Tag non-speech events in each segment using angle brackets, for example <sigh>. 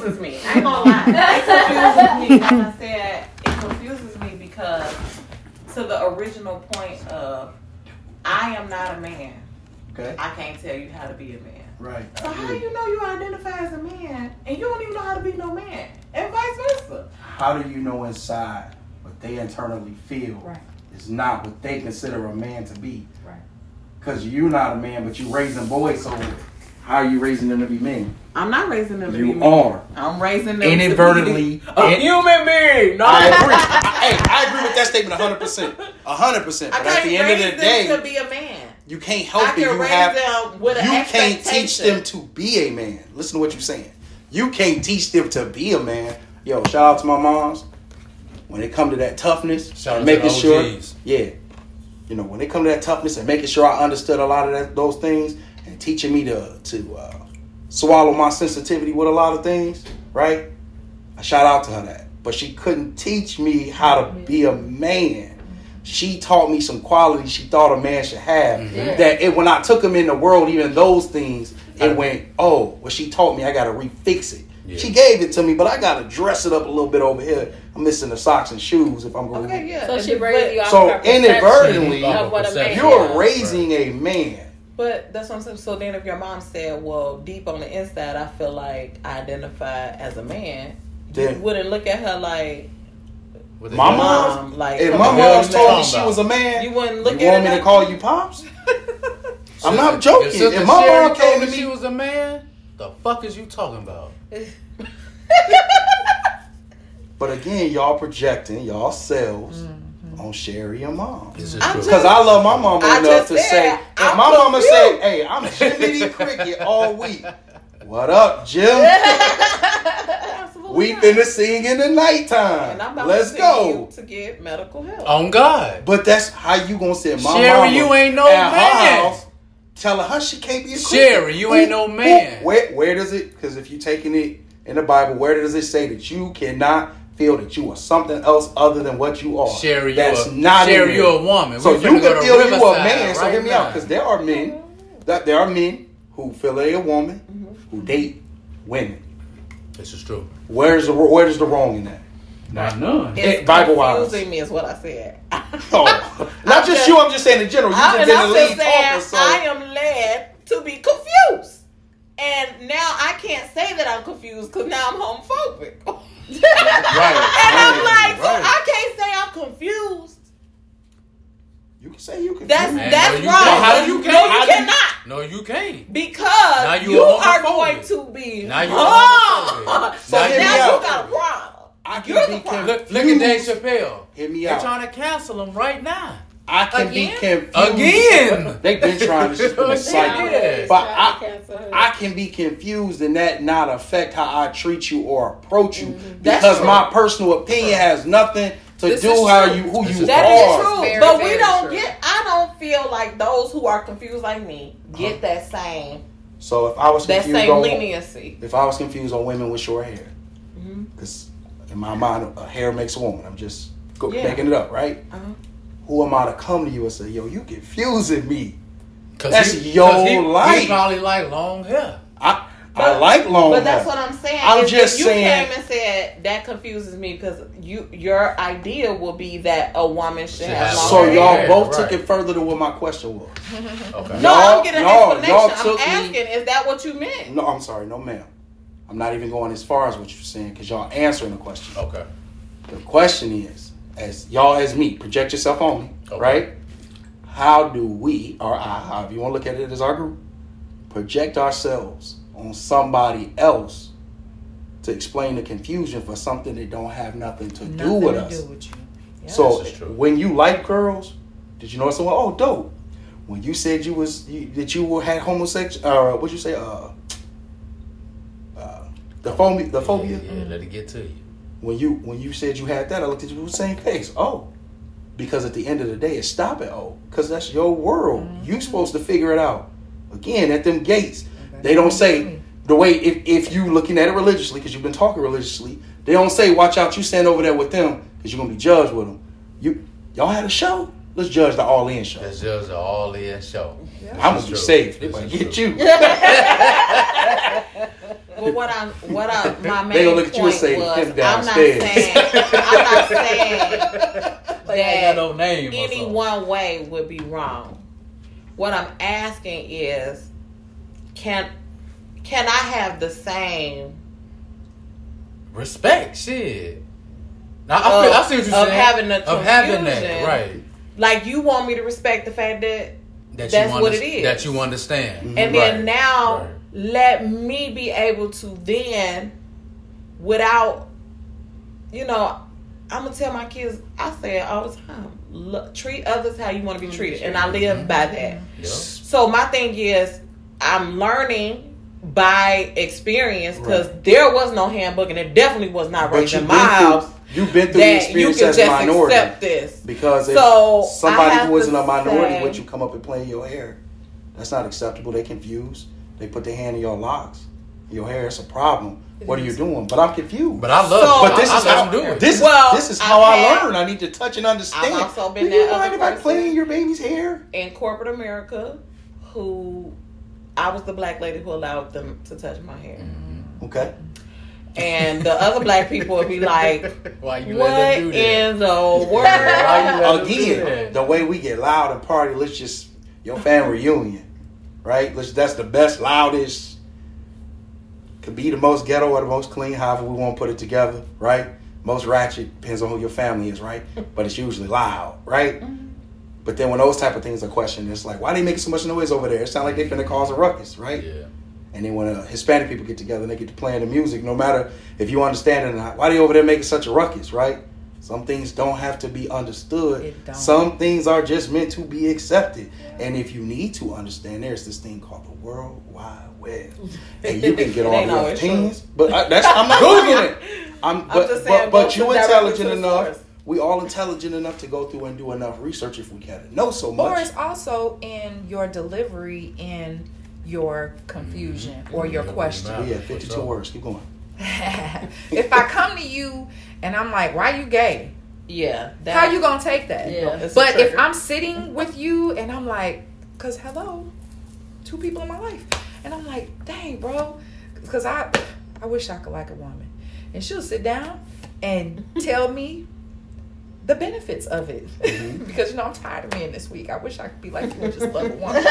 confuses me. I ain't gonna lie. <laughs> It confuses me. Like I said, it confuses me because to the original point of I am not a man. Okay. I can't tell you how to be a man. Right. So how do you know you identify as a man and you don't even know how to be no man? And vice versa. How do you know inside what they internally feel Right. is not what they consider a man to be? Right. Because you're not a man, but you raising boys, so how are you raising them to be men? I'm not raising them to You be men. are. I'm raising them Inadvertently. to be a in- human being. No. I agree. <laughs> hey, I agree with that statement 100%. 100%. But at the end of the them to day, be a man. you can't I help it. can You raise have them with an you can't teach them to be a man. Listen to what you're saying. You can't teach them to be a man. Yo, shout out to my moms. When it come to that toughness, Shout out and to making the sure, yeah, you know, when it come to that toughness and making sure I understood a lot of that, those things and teaching me to to uh, swallow my sensitivity with a lot of things, right? I shout out to her that, but she couldn't teach me how to be a man. She taught me some qualities she thought a man should have. Mhm. That it, when I took him in the world, even those things, it went, oh, well, she taught me I got to refix it. Yeah. She gave it to me, but I got to dress it up a little bit over here. I'm missing the socks and shoes if I'm going. Okay, yeah. So she the- raised you off So her perception inadvertently, of a man You're raising a man. But that's what I'm saying. So then, if your mom said, "Well, deep on the inside, I feel like I identify as a man," Then- you wouldn't look at her like With My mom, mom, like If my on. hell mom's you told me she was a man, you wouldn't look you look want me her to call you pops? <laughs> I'm not joking. Sister If my Sherry mom told came to me she was a man, the fuck is you talking about? <laughs> but again, y'all projecting y'all selves mm. On Sherry and mom. Is I'm true. Because I love my mama I enough just to said, say, if I'm my mama confused. said, "Hey, I'm Jiminy <laughs> Cricket all week," what up, Jim? <laughs> <laughs> We finna sing in the nighttime. And I'm about Let's to go. you to get medical help. On God. But that's how you gonna say my Sherry, mama you ain't no at her man. house, Telling her she can't be a Sherry, Christian. you ain't no man. who- Where where does it? Because if you taking it in the Bible, where does it say that you cannot feel that you are something else other than what you are? Sherry, you that's a- not in Sherry, there. you a woman. So We you can to feel you a Riverside man. So right hear me now. out, because there are men that there are men who feel they a woman Mm-hmm. who date women. This is true. Where's the where's the wrong in that? Not none. It's Eh, Bible-wise. confusing me, is what I said. <laughs> Oh, not just, just- you. I'm just saying in general. You I, just and did the I'm lead just saying, talker. So I am led to be confused. And now I can't say that I'm confused because now I'm homophobic. <laughs> and I'm like, so right. I can't say I'm confused. you can say you can. That's Man, that's no, you wrong. can't. How do you no, can't? you How do you- cannot. No, you can't. Because Now you you, are going to be Now you a oh. So Now now, you you out. got a problem. I You're can the be problem. Look, look at Dave Chappelle. Hear me They're out. trying to cancel him right now. I can Again? be confused. Again. They've been trying to just put a cycle. Yeah. But I, I can be confused and that not affect how I treat you or approach you Mm-hmm. Because my personal opinion has nothing to This do is how true. you who This you That are. is true, Very, but we don't true. get. I don't feel like those who are confused like me get that same So if I was that same on leniency. if I was confused on women with short hair, Mhm. because in my mind, a hair makes a woman. I'm just go, Yeah. making it up, right? Uh-huh. Who am I to come to you and say, "Yo, you confusing me"? Cause That's he, your 'cause he, life. He probably like long hair. I I like long But that's hair. what I'm saying. I'm is just if you saying- came and said that confuses me because you your idea will be that a woman should Should have have long So hair. y'all hair, both right. took it further than what my question was. <laughs> Okay. No, Y'all- I'm getting an no, explanation. y'all I'm took me- is that what you meant? No, I'm sorry, no, ma'am. I'm not even going as far as what you're saying because y'all answering the question. Okay. The question is, as y'all as me, project yourself on me, Okay. right? How do we, or I, however you want to look at it as our group, project ourselves on somebody else to explain the confusion for something that don't have nothing to do with to us? do with you. Yeah. So This is true. when you like girls, did you know someone? Oh, dope. When you said you was you, that you were had homosexual, uh, what'd you say? Uh, uh, the phobia. The phobia. Yeah, yeah, let it get to you. When you when you said you had that, I looked at you with the same face. Oh, because at the end of the day, it's stop it. Oh, because that's your world. Mm-hmm. You're supposed to figure it out. Again, at them gates, they don't say the way if if you looking at it religiously because you've been talking religiously. They don't say watch out. You stand over there with them because you're gonna be judged with them. You y'all had a show. Let's judge the all in show. That's just an all in show. I'm gonna be safe This if I get true. you. <laughs> <laughs> But what I'm, what I, <laughs> my They gonna main look at you and point say, was, "Him I'm not saying, I'm not <laughs> saying They ain't got that no name. or any one way would be wrong. What I'm asking is, can can I have the same Respect, shit. Now, I, feel, I see what you're of saying. having the of having that, confusion. right? like you want me to respect the fact that That That's you what it is. That you understand. Mhm. and then Right, now right. Let me be able to then without you know i'm gonna tell my kids i say it all the time look, treat others how you want to be treated and i live mm-hmm. by that so my thing is i'm learning by experience because Right. there was no handbook and it definitely was not raised you've in my house you've been through the experience can as a minority. accept this Because if So, somebody who isn't a minority say- with you come up and play in your hair, that's not acceptable. They confused. They put their hand in your locks, your hair. It's a problem. What are you doing? But I'm confused. But I love So- But this I, is I how them do it. this Well, is this is how I've I learn. I need to touch and understand. I've also been Do you that mind other if I person. play in your baby's hair? in corporate America who I was the black lady who allowed them to touch my hair. Mm-hmm. Okay. And the other black people would be <laughs> like, Why you What let them do that? in the <laughs> Why you world? let them do Again, that? the way we get loud and party, let's just your family reunion, right? Let's that's the best, loudest. Could be the most ghetto or the most clean, however we want to put it together, right? Most ratchet depends on who your family is, right? <laughs> But it's usually loud, right? But then when those type of things are questioned, it's like, why do they making so much noise over there? It sounds like they finna cause a ruckus, right? Yeah. And then when uh, Hispanic people get together and they get to playing the music, no matter if you understand it or not, why they over there making such a ruckus, right? Some things don't have to be understood. Some things are just meant to be accepted. And if you need to understand, there's this thing called the World Wide Web, <laughs> and you can get It all ain't your always opinions. But I, that's I'm not <laughs> googling it. I'm, but, just saying, but, but go you to- directly intelligent enough. source. We all intelligent enough to go through and do enough research if we can know so much. Or it's also in your delivery, in your confusion or your Yeah, question. yeah. yeah, 52 sure. words. Keep going. If I come to you and I'm like, "Why you gay?" Yeah. that- How you gonna take that? Yeah. But if. I'm sitting with you and I'm like, "Cause hello, two people in my life," and I'm like, "Dang, bro," because I, I wish I could like a woman, and she'll sit down and <laughs> tell me the benefits of it. Mhm. <laughs> because you know I'm tired of men this week. I wish I could be like you and just love one. woman. <laughs>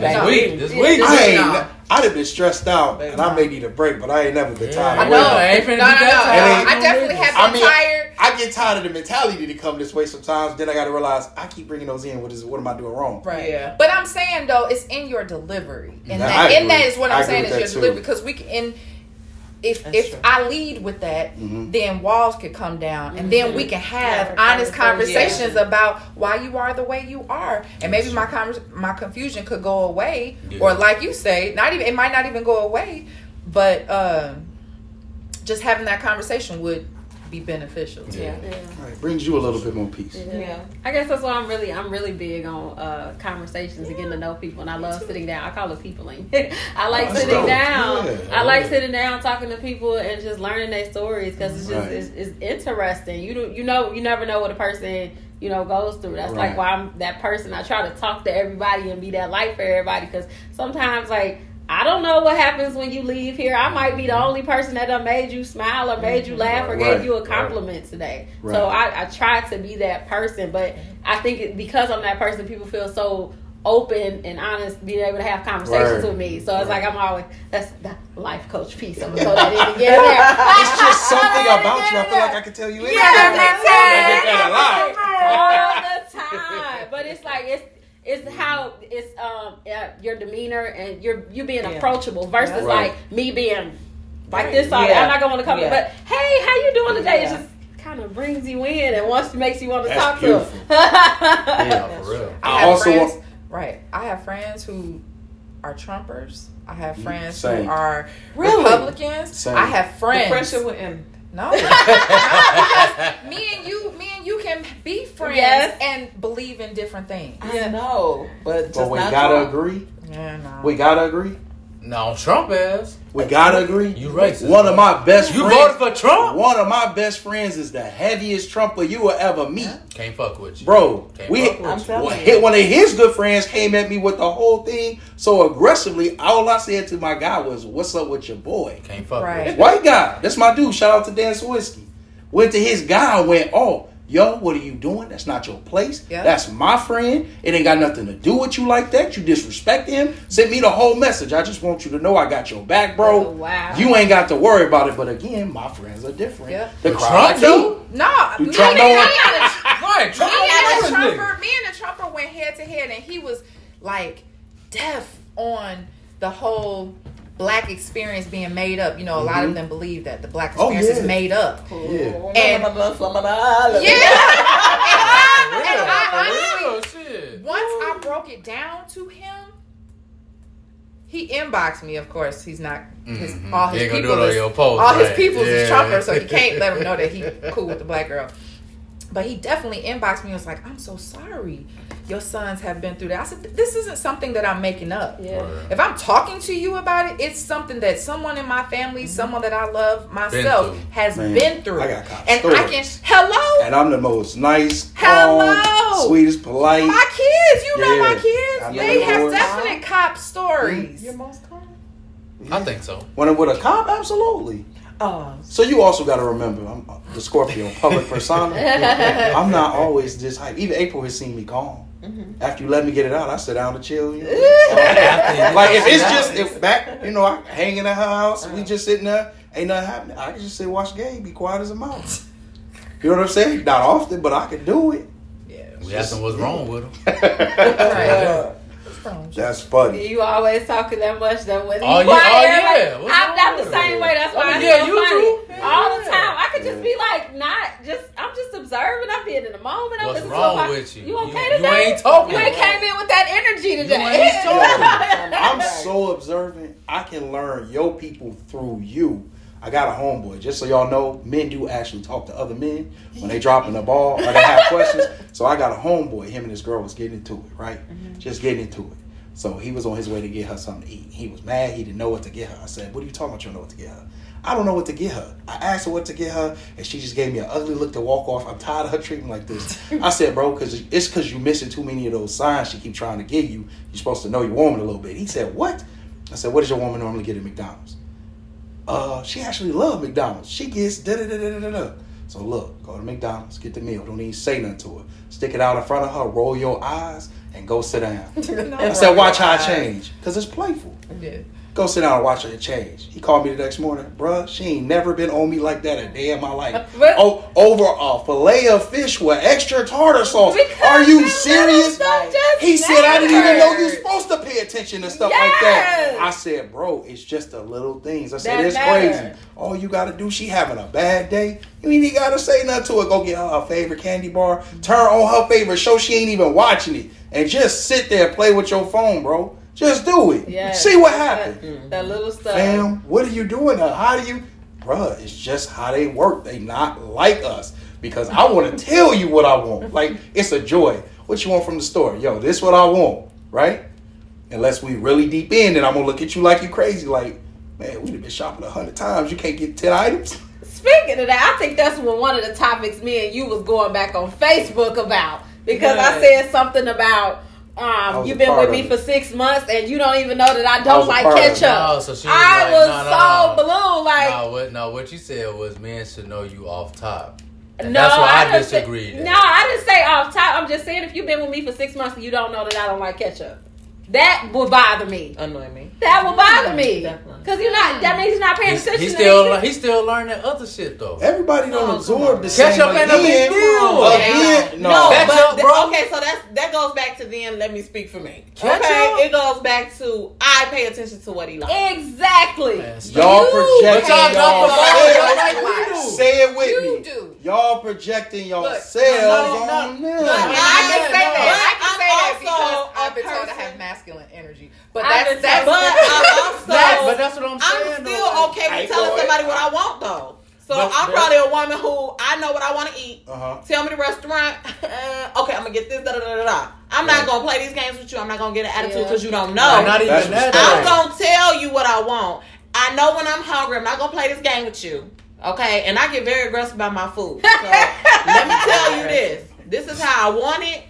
This No. week, this week. this I week, ain't. no. I'd have been stressed out, Baby, and I no. may need a break, but I ain't never been Yeah. tired. I know. I ain't finna no, do no, no. time. I definitely have I been mean, tired. I get tired of the mentality to come this way sometimes. Then I got to realize I keep bringing those in. What is? What am I doing wrong? Right. Yeah. But I'm saying though, it's in your delivery, and Yeah, that, I and that agree. is what I I'm agree saying is your too. delivery because we can. And if That's if true. I lead with that, Mhm. then walls could come down, and then we can have Have a honest conversation. conversations about why you are the way you are, and maybe my convers- my confusion could go away, Yeah. or like you say, not even it might not even go away, but um, just having that conversation would be beneficial. Yeah. Yeah. All right, brings you a little bit more peace. Yeah. I guess that's why I'm really I'm really big on uh, conversations and getting to know people, and I love sitting down. I call it peopling. <laughs> I like That's sitting dope. down. Yeah. I like Yeah. sitting down talking to people and just learning their stories because it's just Right. it's, it's interesting. You do you know you never know what a person you know goes through. That's Right. like why I'm that person. I try to talk to everybody and be that light for everybody because sometimes like. I don't know what happens when you leave here. I might be the only person that done made you smile or made you laugh or. Right. gave you a compliment today. Right. So I, I try to be that person, but I think it, because I'm that person, people feel so open and honest, being able to have conversations Right. with me. So it's Right. like I'm always that's the life coach piece. I'm gonna throw that in again. There. <laughs> It's just <laughs> something about you. I feel like I can tell you anything. Yeah, I get that a lot. all the time. But it's like it's it's how it's um uh, your demeanor and you're you being Yeah. approachable versus Right. like me being like this. All Yeah. I'm not gonna want to come. Yeah. But hey, how you doing today? Yeah. It just kind of brings you in and wants makes you want to That's talk beautiful. to. <laughs> them. Yeah, for real. I I also friends, want- right. I have friends who are Trumpers. I have friends Same. who are Really? Republicans. Same. I have The friends. friendship with him. No, no, <laughs> because me and you, me and you can be friends Yes. and believe in different things. I know, but just But we not gotta Trump. agree. Yeah, no. We gotta agree. No, Trump ass. We gotta agree. You racist. One of my best You friends. voted for Trump? One of my best friends is the heaviest Trumper you will ever meet. Can't fuck with you. Bro, Can't we fuck with I'm you. telling well, hit one of his good friends came at me with the whole thing so aggressively. All I said to my guy was, "What's up with your boy?" Can't fuck Right. with White guy. That's my dude. Shout out to Dan Swirsky. Went to his guy and went, "Oh, yo, what are you doing? That's not your place. Yeah. That's my friend. It ain't got nothing to do with you like that. You disrespect him. Send me the whole message. I just want you to know I got your back, bro. Oh, wow. You ain't got to worry about it. But again, my friends are different. Yeah. The But crowd Trump, like. No, Do <laughs> me, Trump and, know me, what- Right, Trump. me and I the love this Trumper, me and the Trumper went head to head, and he was like deaf on the whole black experience being made up. You know, a lot of them believe that the black Oh, experience yeah. is made up. Yeah. And- yeah. Yeah, <laughs> and I, and I For honestly, real, shit. once I broke it down to him, he inboxed me. Of course, he's not his Mhm. all his ain't gonna do people it is, your post, all his right. people's is Yeah. Trumper, so he can't let him know that he <laughs> cool with the black girl. But he definitely inboxed me and was like, "I'm so sorry, your sons have been through that." I said, "This isn't something that I'm making up. Yeah. If I'm talking to you about it, it's something that someone in my family, mm-hmm. someone that I love myself, through. has Man, been through. I got cop and I can hello, And I'm the most nice, Hello. calm, sweetest, polite. my kids. You know my kids. I They have yours. definite cop stories. Your most common? I think so. When I'm with a cop, absolutely. Oh, So you also got to remember, I'm the Scorpio, public persona. <laughs> I'm not always this hype. Even April has seen me calm. Mm-hmm. After you let me get it out, I sit down to chill. You know? <laughs> Like if it's just if back, you know, I hanging in her house, we just sitting there, ain't nothing happening. I can just sit watch the game, be quiet as a mouse. You know what I'm saying? Not often, but I can do it. Yeah. We asked him what's wrong with him. <laughs> That's funny. You always talking that much that when Oh, you yeah, oh, quiet, oh, yeah. What's I'm, wrong I'm the with same way. That's why Oh, it's yeah, so you funny. too. All the time. I could just be like, not just. I'm just observing. I'm being in the moment. I'm What's listening wrong to my- with you? You okay You- you today? ain't talking. You ain't came in with that energy today. ain't talking. <laughs> I'm so observant. I can learn your people through you. I got a homeboy. Just so y'all know, men do actually talk to other men when they dropping the ball or they have questions. <laughs> So I got a homeboy. Him and his girl was getting into it, right? Mm-hmm. Just getting into it. So he was on his way to get her something to eat. He was mad. He didn't know what to get her. I said, "What are you talking about? You don't know what to get her." I don't know what to get her. I asked her what to get her, and she just gave me an ugly look to walk off. I'm tired of her treating me like this. <laughs> I said, bro, because it's because you're missing too many of those signs she keep trying to give you. You're supposed to know your woman a little bit. He said, what? I said, what does your woman normally get at McDonald's? Uh, she actually love McDonald's. She gets da da da da da da. So look, go to McDonald's, get the meal. Don't even say nothing to her. Stick it out in front of her, roll your eyes, and go sit down. <laughs> I said, watch how I <laughs> change, cause it's playful. Yeah. Go sit down and watch her change. He called me the next morning, bruh. She ain't never been on me like that a day in my life. But- oh, over a fillet of fish with extra tartar sauce. Are you serious? He said, I didn't even know you're supposed to pay attention to stuff like that. I said, bro, it's just the little things. I said, That it's matter. crazy. All you gotta do, she having a bad day. You ain't even gotta say nothing to her. Go get her her favorite candy bar. Turn on her favorite show. She ain't even watching it. And just sit there and play with your phone, bro. Just do it. Yes. See what happens. That, mm, that little stuff. Fam, what are you doing? Now? How do you, bruh? It's just how they work. They not like us because I want to <laughs> tell you what I want. Like it's a joy. What you want from the store? Yo, this what I want, right? Unless we really deep in, then I'm gonna look at you like you crazy. Like, man, we've been shopping a hundred times. You can't get ten items. Speaking of that, I think that's what one of the topics me and you was going back on Facebook about because I said something about um, you've been with me for six months and you don't even know that I don't a like part of it. ketchup. No, so she was I like, was no, no, so no. blue, like no, what, no, what you said was men should know you off top. And no, that's why I, didn't say- disagreed. no, I didn't say off top. I'm just saying if you've been with me for six months and you don't know that I don't like ketchup, that would bother me. annoy me. That would bother me Definitely. because you're not. That means you're not paying He's, attention. he's to still anything. he's still learning other shit though. Everybody don't No, absorb come on. the same. Ketchup ain't a big Again, deal. Again, no. No, Ketchup, but the- bro. okay, so that's that goes back to then. Let me speak for me. Ketchup? Okay, it goes back to I pay attention to what he likes. Exactly. Man. Y'all projecting But y'all y'all drop the ball selves. just like we do. Say it with You me. do. Y'all projecting yourselves no, no, on them. no, I can say no. that. I can But say that because also I've been a told to have masculine energy. But I've that's that's But I'm also That- but that's what I'm saying. I'm still though. okay with telling somebody what I want though. So But- I'm but- probably a woman who I know what I want to eat. Uh-huh. Tell me the restaurant. Uh, <laughs> okay, I'm gonna get this. Da da da da. da. I'm Right. not gonna play these games with you. I'm not gonna get an attitude Yeah. because you don't Nah, know. not even That's that. I'm gonna tell you what what I want. I know when I'm hungry. I'm not gonna play this game with you. Okay, and I get very aggressive about my food. So let me tell you <laughs> this: this is how I want it.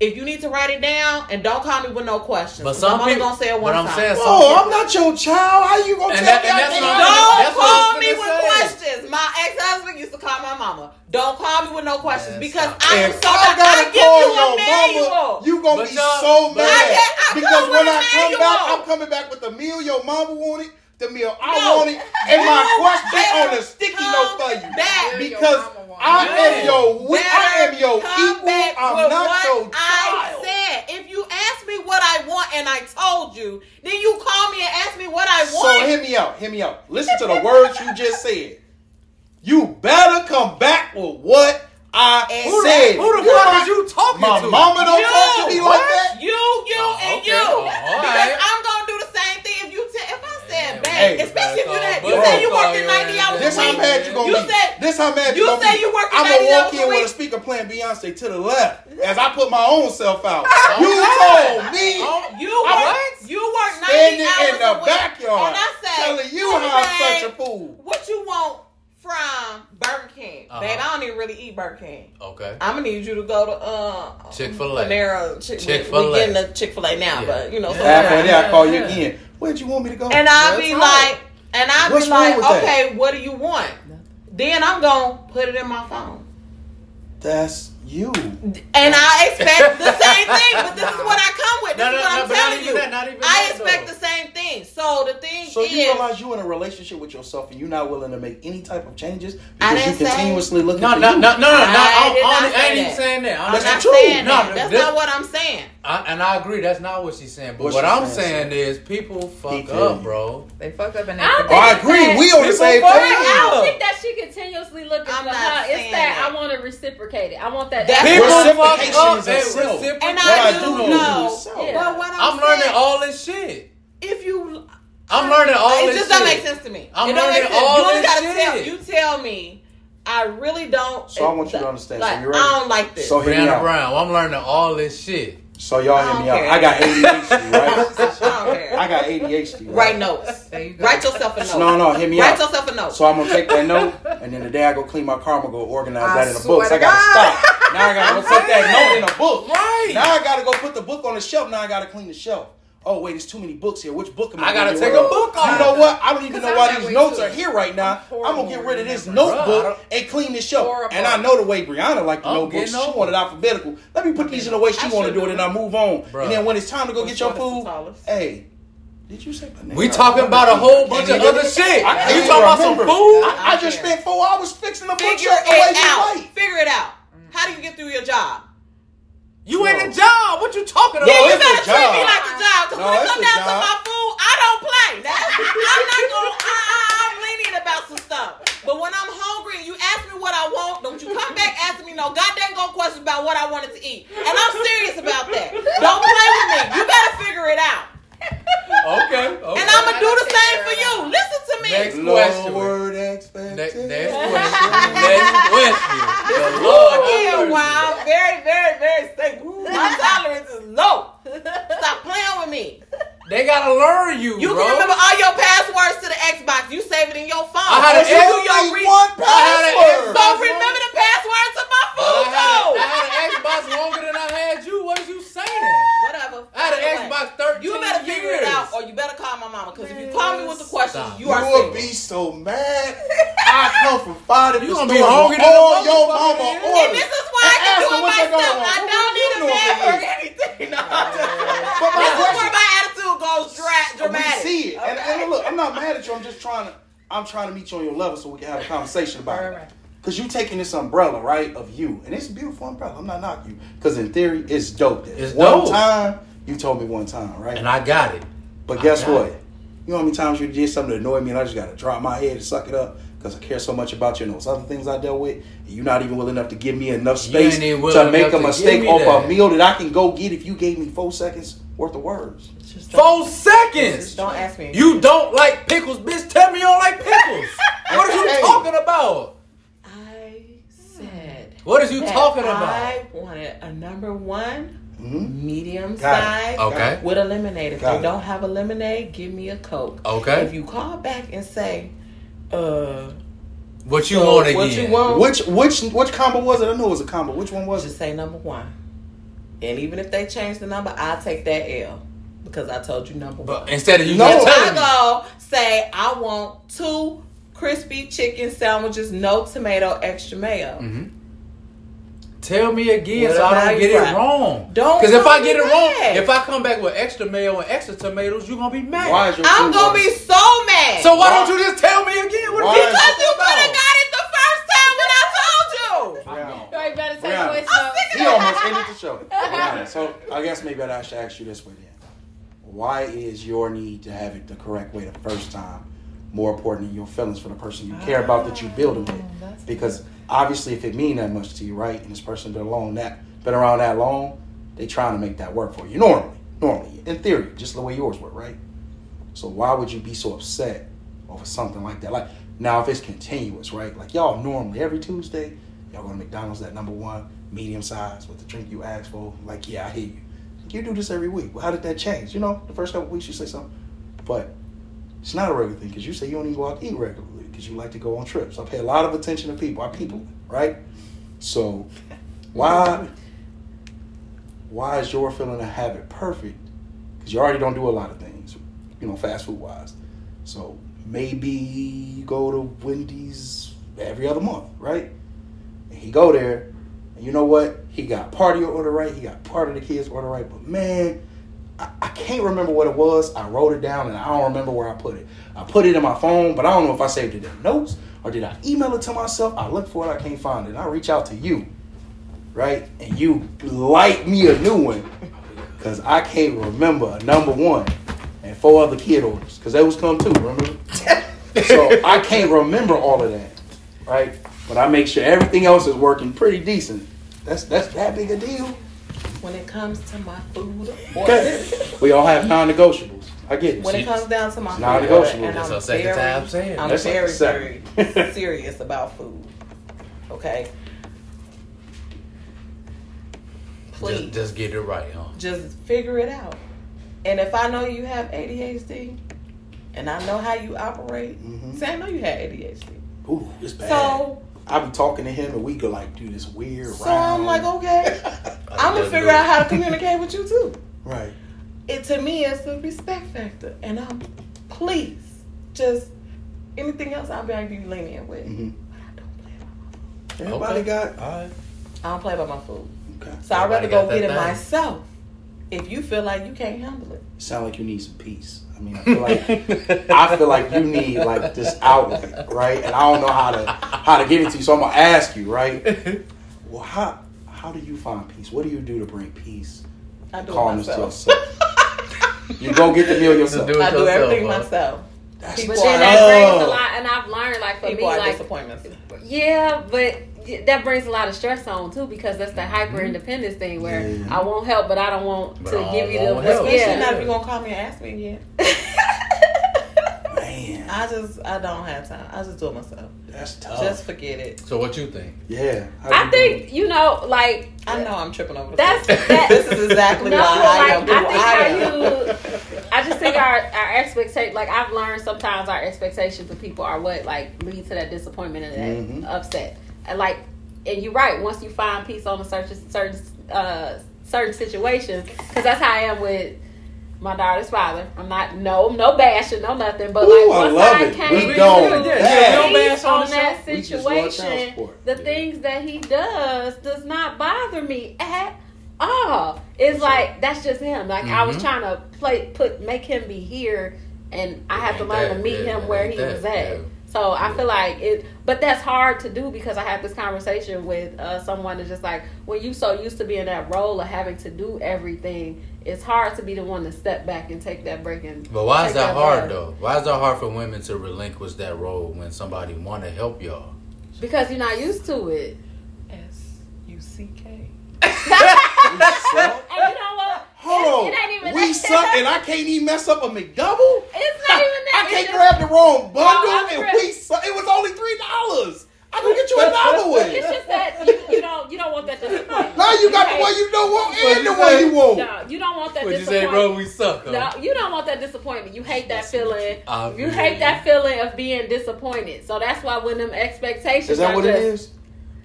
If you need to write it down, and don't call me with no questions. But 'cause some I'm only people- gonna say it one time. saying Oh, I'm not your child. How you gonna And tell that- me and I that's can't what I'm- do Don't? That's call me with say. questions. My ex-husband used to call my mama. Don't call me with no questions Man, because. I am If so I gotta I give call you a your manual. mama, you gonna But be y'all- so mad. I get- I because when with I a come back. I'm coming back with the meal your mama wanted, the meal I No. wanted, and my question on the sticky note for you. back. Because I am your we- I am your equal. I'm not what your I child. said. If you ask me what I want and I told you, then you call me and ask me what I want. So want. hear me out. Hear me out. Listen to the words you just said. You better come back with what I Who the- said. Who the fuck is you talking My to? mama don't You. talk to me like that. You, you, Oh, and okay. you. Oh, all because right. I'm gonna hey, especially if you that you Bro. say you Call working your ninety ass. hours This a how week. mad you gonna You be. said- this how mad you, you gonna say be. you working I'm gonna walk hours a in with a speaker playing Beyonce to the left as I put my own self out. <laughs> you told me Oh, You I work. was You work ninety standing hours in the backyard and I said, telling you "Hey, how I'm such a fool. What you want from Burger King, Uh-huh. babe? I don't even really eat Burger King. Okay. I'm gonna need you to go to uh Chick-fil-A. Panera. Chick- Chick-fil-A. We getting the Chick Fil A now, Yeah. but you know. so- Halfway there, I call you yeah. again. Where'd you want me to go? And I'll be talk. like, and I'll What's be like, with that? okay, what do you want? Then I'm gonna put it in my phone. That's you. And I expect the same thing, but this is what I come with. This No, is what no, I'm but not telling even you. that, not even I that, expect though. the same thing. So the thing So is, you realize you're in a relationship with yourself and you're not willing to make any type of changes because you didn't say- continuously looking No, for no, you. no, no, no, no. I did I, not I, I say ain't even saying that. I'm I'm not true. saying No, that. That's this- not what I'm saying. I, and I agree. That's not what she's saying. But What what, I'm saying, saying is people fuck up, bro. They fuck up and they I don't I agree. We on the same fuck page. I don't think that she continuously looking I'm for not her. It's saying that, that. I want to reciprocate it. I want that. That's People fuck up and self. reciprocate. And What I I do do know know. is self. Yeah. But what I'm, I'm learning all this shit. If you, I'm learning all this shit. it this just shit. don't make sense to me. I'm it learning all you this gotta tell. shit. You tell me. I really don't. So I want you to understand. So Like, you ready? I don't like this. So hear Brianna. Brown. I'm learning all this shit. So y'all I hear don't me out. I got ADHD, <laughs> right? I don't care. I got ADHD. Right? Write notes. You. Write yourself a note. No, no, hear me Write out. yourself a note. So I'm gonna take that note, <laughs> and then the day I go clean my car, I'm gonna go organize I that in a swear book. So I gotta God. stop. Now I gotta go put that note in a book. <laughs> Right. Now I gotta go put the book on the shelf. Now I gotta clean the shelf. Oh wait, there's too many books here. Which book am I? I gotta take a book book You know what? I don't even know I'm why these notes too. are here right now. I'm I'm gonna get rid of this horrible Bruh, I notebook and clean this shelf. Horrible. And I know the way Brianna like the I'm notebooks. She old. wanted alphabetical. Let me put these in the way she I want to do it, and. I move on. Bruh. And then when it's time to go get your Which one is food, hey, did you say banana? We talking about a whole bunch of other shit. I You talking about some food? I, I just spent four hours fixing the Figure bookshelf the way it you out. like. Figure it out. How do you get through your job? You ain't No. a job. What you talking about? Yeah, you it's better a treat me like a job. Because No, when it it's comes a down to my food, I don't play. <laughs> I'm not going. to I'm lenient about some stuff. But when I'm hungry and you ask me what I want, don't you come back asking me no goddamn go questions about what I wanted to eat. And I'm serious about that. Don't play with me. You better figure it out. Okay. okay. And I'm gonna do the same for you. Listen to me. Next question. Lowered Next, expectations. next question. Next question. <laughs> The Lord have Again, wow, very, very, very stable. My <laughs> tolerance is low. Stop playing with me. They gotta learn you, You bro. can remember all your passwords to the Xbox. You save it in your phone. I had So an you do your re- one I had an password. So remember the password to my But food I had, a. I had an Xbox longer than I had you. What is you saying? Whatever. I had an Xbox 13 You better figure it out, or you better call my mama. Because if you call me with the questions, Stop. you You are will be so mad. I come from five different You gonna be hungry with than a all your mama man. And this is why I And can ask do it what they gonna myself. I don't need a man for for anything. <laughs> No. <laughs> But my This is question- where my attitude goes dra- oh, dramatic. We see it. And, and look, I'm not mad at you. I'm just trying to. I'm trying to meet you on your level so we can have a conversation about Right, it. right. Cause you taking this umbrella, right, of you, and it's a beautiful umbrella. I'm not knocking you, cause in theory, it's dope. It's one dope. time, you told me one time, right? And I got it. But guess what? it. You know how many times you did something to annoy me, and I just got to drop my head and suck it up because I care so much about you and those other things I dealt with. And you're not even willing enough to give me enough space to make a to mistake give off that. a meal that I can go get if you gave me four seconds worth of words. Just Four seconds. Just don't ask me. You don't like pickles, bitch. Tell me you don't like pickles. <laughs> what are you Hey. talking about? I said. What is you talking about? I wanted a number one Mhm. medium Got it. size Okay. with a lemonade. If Got they it. don't have a lemonade, give me a Coke. Okay. If you call back and say, uh, What you so want again? what you want, Which which which combo was it? I know it was a combo. Which one was it? just say number one. And even if they change the number, I'll take that L because I told you number But one. instead of you No. If. I go say I want two crispy chicken sandwiches, no tomato, extra mayo. Mhm. Tell me again What so I don't get it wrong. Don't Because if I get me it wrong, if I come back with extra mayo and extra tomatoes, you're gonna be mad. Why is your I'm gonna order- be so mad. So why Why- don't you just tell me again? What Why are you is- because you could have got it the first time when I told you. Brown. You ain't better take Brianna. voice I'm notes. sick He almost ended the show. <laughs> Brianna, so I guess maybe I should ask you this way then. Why is your need to have it the correct way the first time more important than your feelings for the person you care about that you building Oh, with? Because obviously, if it mean that much to you, right, and this person been alone that been around that long, they trying to make that work for you. Normally, normally, in theory, just the way yours were, right? So why would you be so upset over something like that? Like now, if it's continuous, right? Like y'all normally every Tuesday, y'all go to McDonald's that number one medium size with the drink you asked for. Like yeah, I hear you. You do this every week. Well, how did that change? You know, the first couple weeks you say something, but it's not a regular thing because you say you don't even go out to eat regularly because you like to go on trips. I pay a lot of attention to people. I people, right? So why why is your feeling to have it perfect? Because you already don't do a lot of things, you know, fast food wise. So maybe go to Wendy's every other month, right? And he go there, and you know what? He got part of your order right. He got part of the kids' order right. But man, I, I can't remember what it was. I wrote it down, and I don't remember where I put it. I put it in my phone, but I don't know if I saved it in notes or did I email it to myself. I look for it, I can't find it. And I reach out to you, right? And you light me a new one because I can't remember a number one and four other kid orders because they was come too. Remember? <laughs> so I can't remember all of that, right? But I make sure everything else is working pretty decent. That's that's that big a deal. When it comes to my food, Okay. we all have non-negotiables. I get it. when it comes down to my It's food, non-negotiable. and That's I'm our second very, time saying. I'm That's very, the very <laughs> serious about food. Okay, please Just, just get it right, huh? just figure it out. And if I know you have ADHD, and I know how you operate, Mhm. say I know you have ADHD. Ooh, it's bad. So, I be talking to him and we could like do this weird. so I'm like, okay, <laughs> I'm gonna figure do out how to communicate with you too. right. It to me it's the respect factor, and I'm please just anything else I'll be able to be lenient with. hmm But I don't play about my food. Everybody Okay. got All right. I don't play about my food, okay. so I'd rather go get it thing. myself. If you feel like you can't handle it, Sound like you need some peace. I mean, I feel like I feel like you need like this outlet, right? And I don't know how to how to give it to you, so I'm gonna ask you, right? Well, how how do you find peace? What do you do to bring peace, I do it calmness to myself. yourself? you go get the meal yourself. do it I do yourself, everything huh? myself. That's People But then are- that brings a lot, and I've learned like for People me, like disappointments. yeah, but that brings a lot of stress on too because that's the hyper independence thing where Yeah. I won't help, but I don't want But to I give you the help. Especially yeah. not if you're gonna call me and ask me again. Man, I just I don't have time. I just do it myself. that's tough. Just forget it. So what you think? yeah. How I you think you know, like I know I'm tripping over. That's- that- <laughs> this is exactly no, why I am I think I how you, <laughs> I just think our our expectation, like I've learned sometimes our expectations of people are what like lead to that disappointment and that Mhm. upset, and like, and you're right. Once you find peace on a certain certain uh certain situation, because that's how I am with. My daughter's father. I'm not no no bashing, no nothing. But Ooh, like I once love I it. came We to don't. peace Yeah, no bash on on that show. We just love child situation, the Yeah. things that he does does not bother me at all. It's like that's just him. Like I was Mhm. trying to play put make him be here, and I have to learn that- to meet yeah, him where he that- was at. yeah. So I feel like it, but that's hard to do because I had this conversation with uh, someone that's just like when you so used to being in that role of having to do everything, it's hard to be the one to step back and take that break and. But why is take that hard breath. though? Why is that hard for women to relinquish that role when somebody want to help y'all? Because you're not used to it. S U C K. <laughs> And you know what? Hold It- it ain't on. even we that. suck and I can't even mess up a McDouble? It's not even <laughs> that. I It's can't just- grab the wrong bundle I'm and we suck. It was only three dollars. I can get you another <laughs> one. It's just that you, you don't you don't want that disappointment. <laughs> Now you got the one you don't want What'd and you the one say? you want. No, you don't want that What'd you say, bro? We suck. Huh? No, you don't want that disappointment. You hate that feeling. I You hate that feeling of being disappointed. So that's why when them expectations Is that are what just, it is?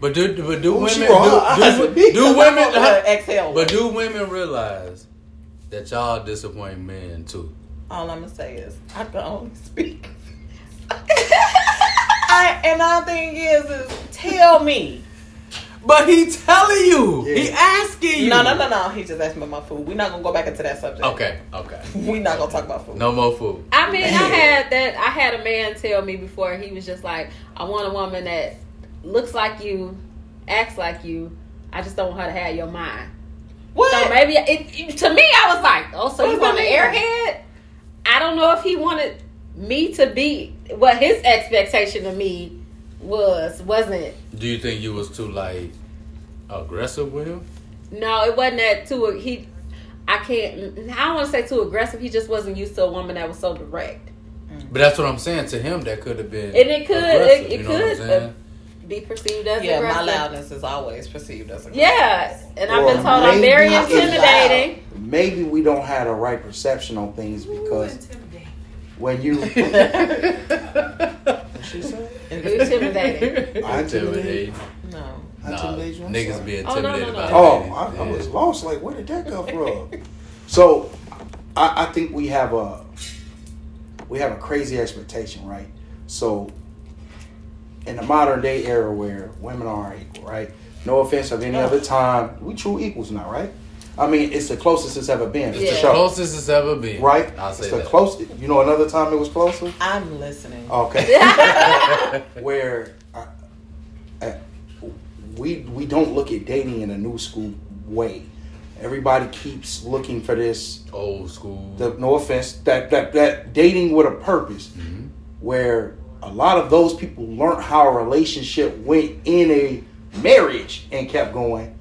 But do but do Ooh, women she do, roll her eyes do, do women exhale. but do women realize that y'all disappoint men too? All I'm gonna say is I can only speak. I and the thing is, is tell me. But he telling you, Yeah. he asking you. No, no, no, no. He just asked me about my food. We're not gonna go back into that subject. Okay, okay. We're not gonna talk about food. No more food. I mean, I had that. I had a man tell me before. He was just like, "I want a woman that looks like you, acts like you. I just don't want her to have your mind." What? So maybe it, it- to me, I was like, "Oh, so What you does want an airhead?" I don't know if he wanted me to be what his expectation of me was. Wasn't Do you think you was too like aggressive with him? no, it wasn't that too. He, I can't. I don't want to say too aggressive. He just wasn't used to a woman that was so direct. But that's what I'm saying. To him, that could have been. And it could- it- it you know could, saying? Be perceived as yeah, aggressive. my loudness is always perceived as a Yeah, and I've Or been told I'm very intimidating. Maybe we don't have the right perception on things because when you <laughs> what she say? Intimidating. I intimidate. No. I Nah, intimidate you. I'm niggas sorry. be Oh, no, no, intimidated no. by Oh. I, I was lost. Like, where did that come from? <laughs> so, I, I think we have a we have a crazy expectation, right? So, in the modern day era where women are equal, right? No offense of any other time, we true equals now, right? I mean, it's the closest it's ever been. It's Yeah. the sure, closest it's ever been. right? I'll say it's the that. closest. You know, another time it was closer. I'm listening. Okay. <laughs> where uh, uh, we we don't look at dating in a new school way. Everybody keeps looking for this. Old school. The, no offense, that that that dating with a purpose, Mhm. where a lot of those people learned how a relationship went in a marriage and kept going.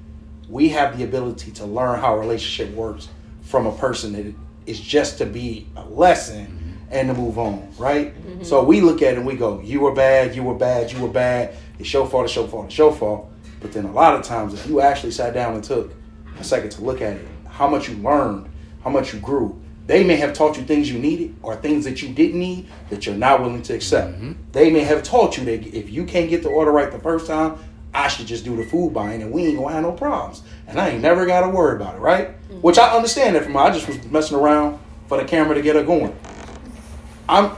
We have the ability to learn how a relationship works from a person that is just to be a lesson mm-hmm. and to move on, right? Mm-hmm. So we look at it and we go, "You were bad, you were bad, you were bad. It's your fault, it's your fault, it's your fault." But then a lot of times, if you actually sat down and took a second to look at it, how much you learned, how much you grew. They may have taught you things you needed or things that you didn't need that you're not willing to accept. Mm-hmm. They may have taught you that if you can't get the order right the first time, I should just do the food buying and we ain't gonna have no problems. And I ain't never gotta worry about it, right? Mm-hmm. Which I understand that from. I just was messing around for the camera to get her going. I'm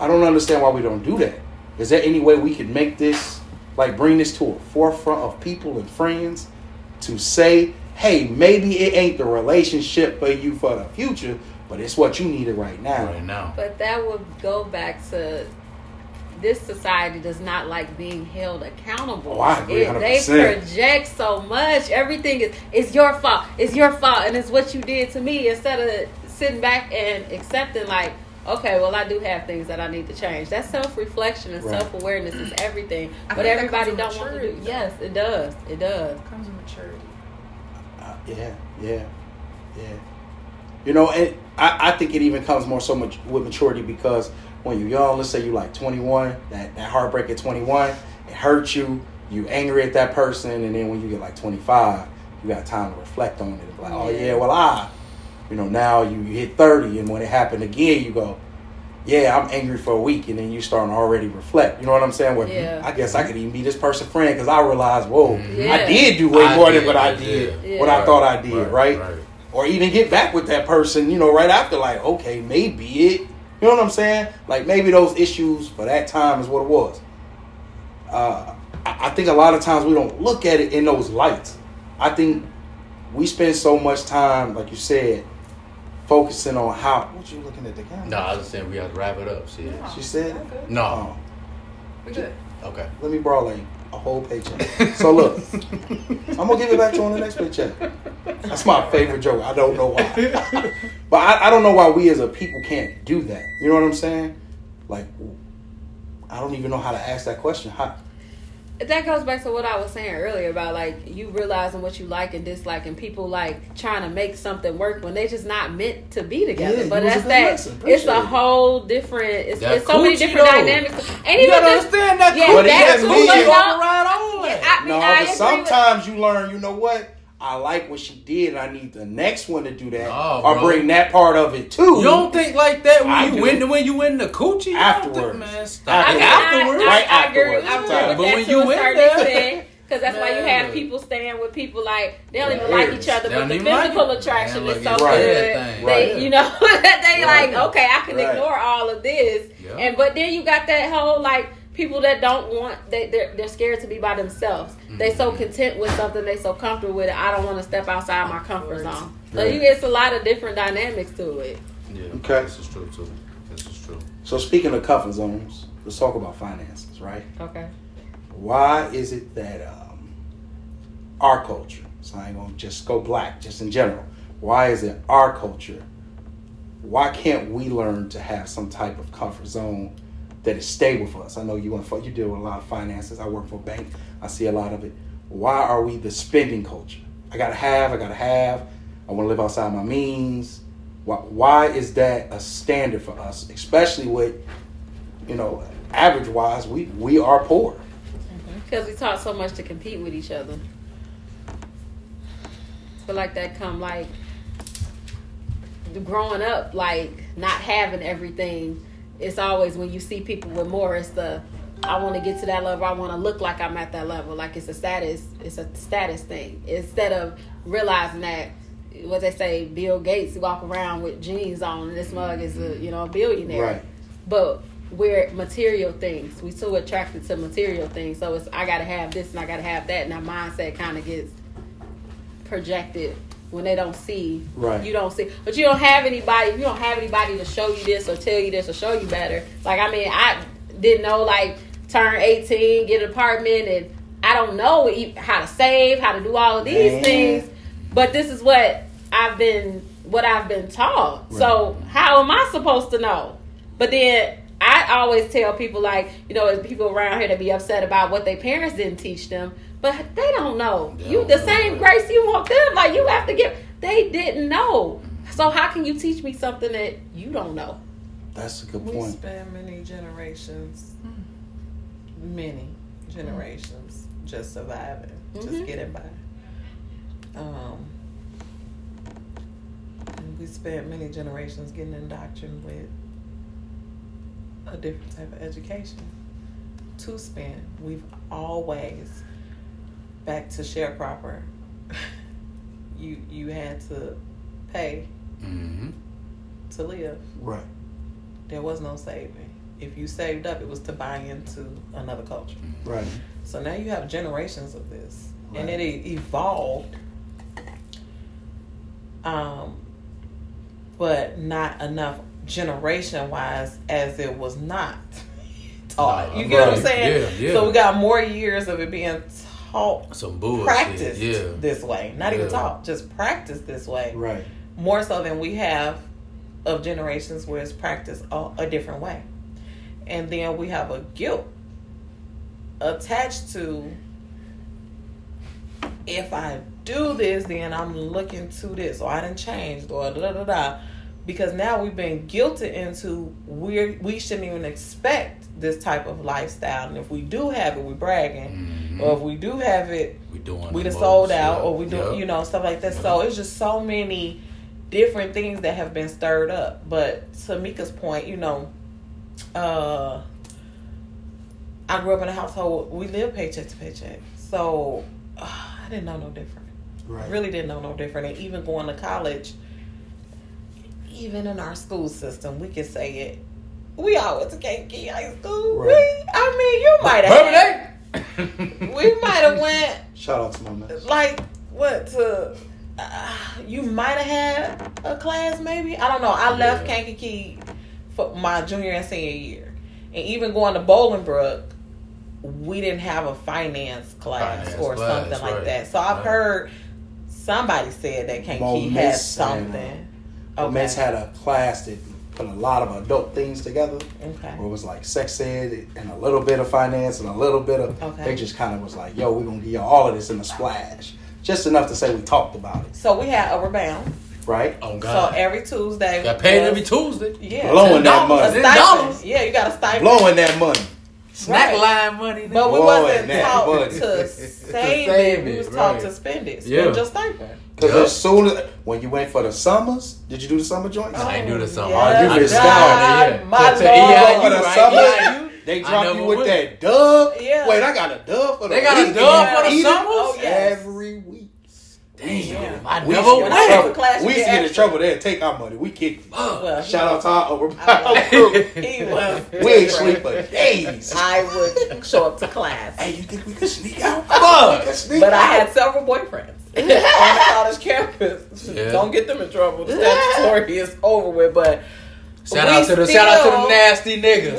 I don't understand why we don't do that. Is there any way we could make this like bring this to a forefront of people and friends to say, hey, maybe it ain't the relationship for you for the future, but it's what you needed right now. right now. But that would go back to this society does not like being held accountable. Oh, I agree It- they project so much. Everything is it's your fault. It's your fault, and it's what you did to me. Instead of sitting back and accepting, like, okay, well, I do have things that I need to change. That self reflection and Right. self awareness is everything. I But everybody don't with want to do. though. Yes, it does. It does. comes with maturity. Yeah, yeah, yeah. You know, and I, I think it even comes more so much with maturity because when you're young, let's say you're like 21, that, that heartbreak at 21, it hurts you, you angry at that person, and then when you get like 25, you got time to reflect on it. Like, oh yeah, well I, you know, now you, you hit 30, and when it happened again, you go, yeah, I'm angry for a week, and then you start to already reflect. You know what I'm saying? Where Yeah. I guess I could even be this person's friend because I realized, whoa, Yeah. I did do way I more than what I I did, did. what I thought I did, right? right. Or even get back with that person, you know, right after, like, okay, maybe it. You know what I'm saying? Like maybe those issues for that time is what it was. Uh, I I think a lot of times we don't look at it in those lights. I think we spend so much time, like you said, focusing on how. What you looking at the camera? No, I was just saying we have to wrap it up. Shit. She said. We're good. No. Oh, We good. Okay. let me borrow like a whole paycheck. So look, <laughs> I'm gonna give it back to you on the next paycheck. That's my favorite joke. I don't know why, but I, I don't know why we as a people can't do that. You know what I'm saying? Like, I don't even know how to ask that question. How, that goes back to what I was saying earlier about like you realizing what you like and dislike, and people like trying to make something work when they just not meant to be together. Yeah, but it was a that's that. It's a whole different. It's, it's so many different though. dynamics, and You even gotta just understand that yeah, But that's that's that me. coochie me. on the on. Yeah, I mean, No, I but agree with- sometimes you learn, you know what? I like what she did, I need the next one to do that, Nah, or bro. bring that part of it too. You don't think like that when I you do. win when you win the coochie Afterwards. think- man. I, Stop Afterwards. mean, it. I, afterwards. I, Right I agree, afterwards. I agree But when to you a in certain there- extent. Because that's why you <laughs> have people staying with people like they don't even like each other, but the even like physical attraction Man, is so it's good. everything. They, Right. you know, <laughs> they Right. like okay, I can Right. ignore all of this, Yeah. and but then you got that whole like people that don't want they they're, they're scared to be by themselves. They so Mhm. content with something, they so comfortable with it. I don't want to step outside my comfort zone. So Right. you get a lot of different dynamics to it. Yeah, Okay. This is true too. This is true. So speaking of comfort zones, let's talk about finances, right? Okay. Why is it that um, our culture? So I ain't gonna just go black, just in general. Why is it our culture? Why can't we learn to have some type of comfort zone that is stable for us? I know you and you deal with a lot of finances. I work for a bank. I see a lot of it. Why are we the spending culture? I gotta have. I gotta have. I want to live outside my means. Why, why is that a standard for us, especially with, you know, average wise, we we are poor. Mm-hmm. Because we taught so much to compete with each other. Feel like that come like growing up, like not having everything. It's always when you see people with more, it's the I want to get to that level. I want to look like I'm at that level. Like it's a status. It's a status thing instead of realizing that what they say. Bill Gates walk around with jeans on, and this mug is a you know a billionaire Right. but we're material things. We so attracted to material things. So it's I gotta have this and I gotta have that, and our mindset kind of gets projected when they don't see. Right. You don't see, but you don't have anybody. You don't have anybody to show you this or tell you this or show you better. Like I mean, I didn't know like turn eighteen, get an apartment, and I don't know how to save, how to do all of these Man. things. But this is what I've been what I've been taught. So how am I supposed to know? But then I always tell people like, you know, people around here to be upset about what their parents didn't teach them, but they don't know. They you don't the know, same right. grace you want them, like you have to give. They didn't know. So how can you teach me something that you don't know? That's a good point. We point. spend many generations, many generations, just surviving, just Mhm. getting by. Um, and we spent many generations getting indoctrined with a different type of education to spend. We've always, back to sharecropper, you you had to pay Mm-hmm. to live. Right. There was no saving. If you saved up, it was to buy into another culture. Right. So now you have generations of this, and it e- evolved. Um, but not enough generation wise as it was not <laughs> taught. Nah, you get what I'm saying? Yeah, yeah. So we got more years of it being taught, Some bullshit. practiced Yeah. this way. Not even Yeah. taught, just practiced this way Right. more so than we have of generations where it's practiced a, a different way. And then we have a guilt attached to if I do this, then I'm looking to this, or I didn't change, or da da da da. Because now we've been guilted into we we shouldn't even expect this type of lifestyle, and if we do have it, we're bragging, Mhm. or if we do have it, we doing we the done sold most, out yeah. or we do Yep. you know stuff like that so it's just so many different things that have been stirred up but to mika's point you know uh i grew up in a household we lived paycheck to paycheck so uh, i didn't know no different Right. I really didn't know no different and even going to college even in our school system we could say it we all went to Kankakee High School. Right. We, I mean, you might have. Bourbon We might have went Shout out to my man. like what to uh, you might have had a class maybe i don't know i left Yeah. kankakee for my junior and senior year and even going to bolingbrook we didn't have a finance class Finance or class, something like that so i've Right. heard somebody said that kankakee Mo had Miss and, something uh, Miss had a class that put a lot of adult things together. Okay. Where it was like sex ed and a little bit of finance and a little bit of. Okay. They just kind of was like, yo, we're gonna give you all of this in a splash, just enough to say we talked about it, So we had Upward Bound. right? Oh God. So every Tuesday. Got paid was- every Tuesday. Yeah. Blowing that money. Dollars. Yeah, you got a stipend. Blowing that money. Snack Right. line money. But we Boy, wasn't that taught money. to <laughs> To save, save it. We it, was taught right. to spend it. Spend Yeah. your stipend. Because Yeah. as soon as when you went for the summers, did you do the summer joints? I ain't do the summer. Yeah, Oh, you I missed out. yeah. My To- to Lord. EIU, For the right? summer, EIU. They I drop you with went. that dub. Yeah. Wait, I got a dub for the They got a week. dub for the summers? Oh, yes. Every week. Damn, Yeah. I We never used to When get I in went went. to class, We used to get get in extra. trouble there. Take our money. We kicked. Well, Shout out to our <laughs> over I- crew. <laughs> He was. We ain't sleep for days. I would show up to class. Hey, you think we could sneak out? Come on, we But I had several boyfriends on the college campus. Yeah. Don't get them in trouble. The statutory is over with, but Shout out to the shout out to the nasty niggas. <laughs> we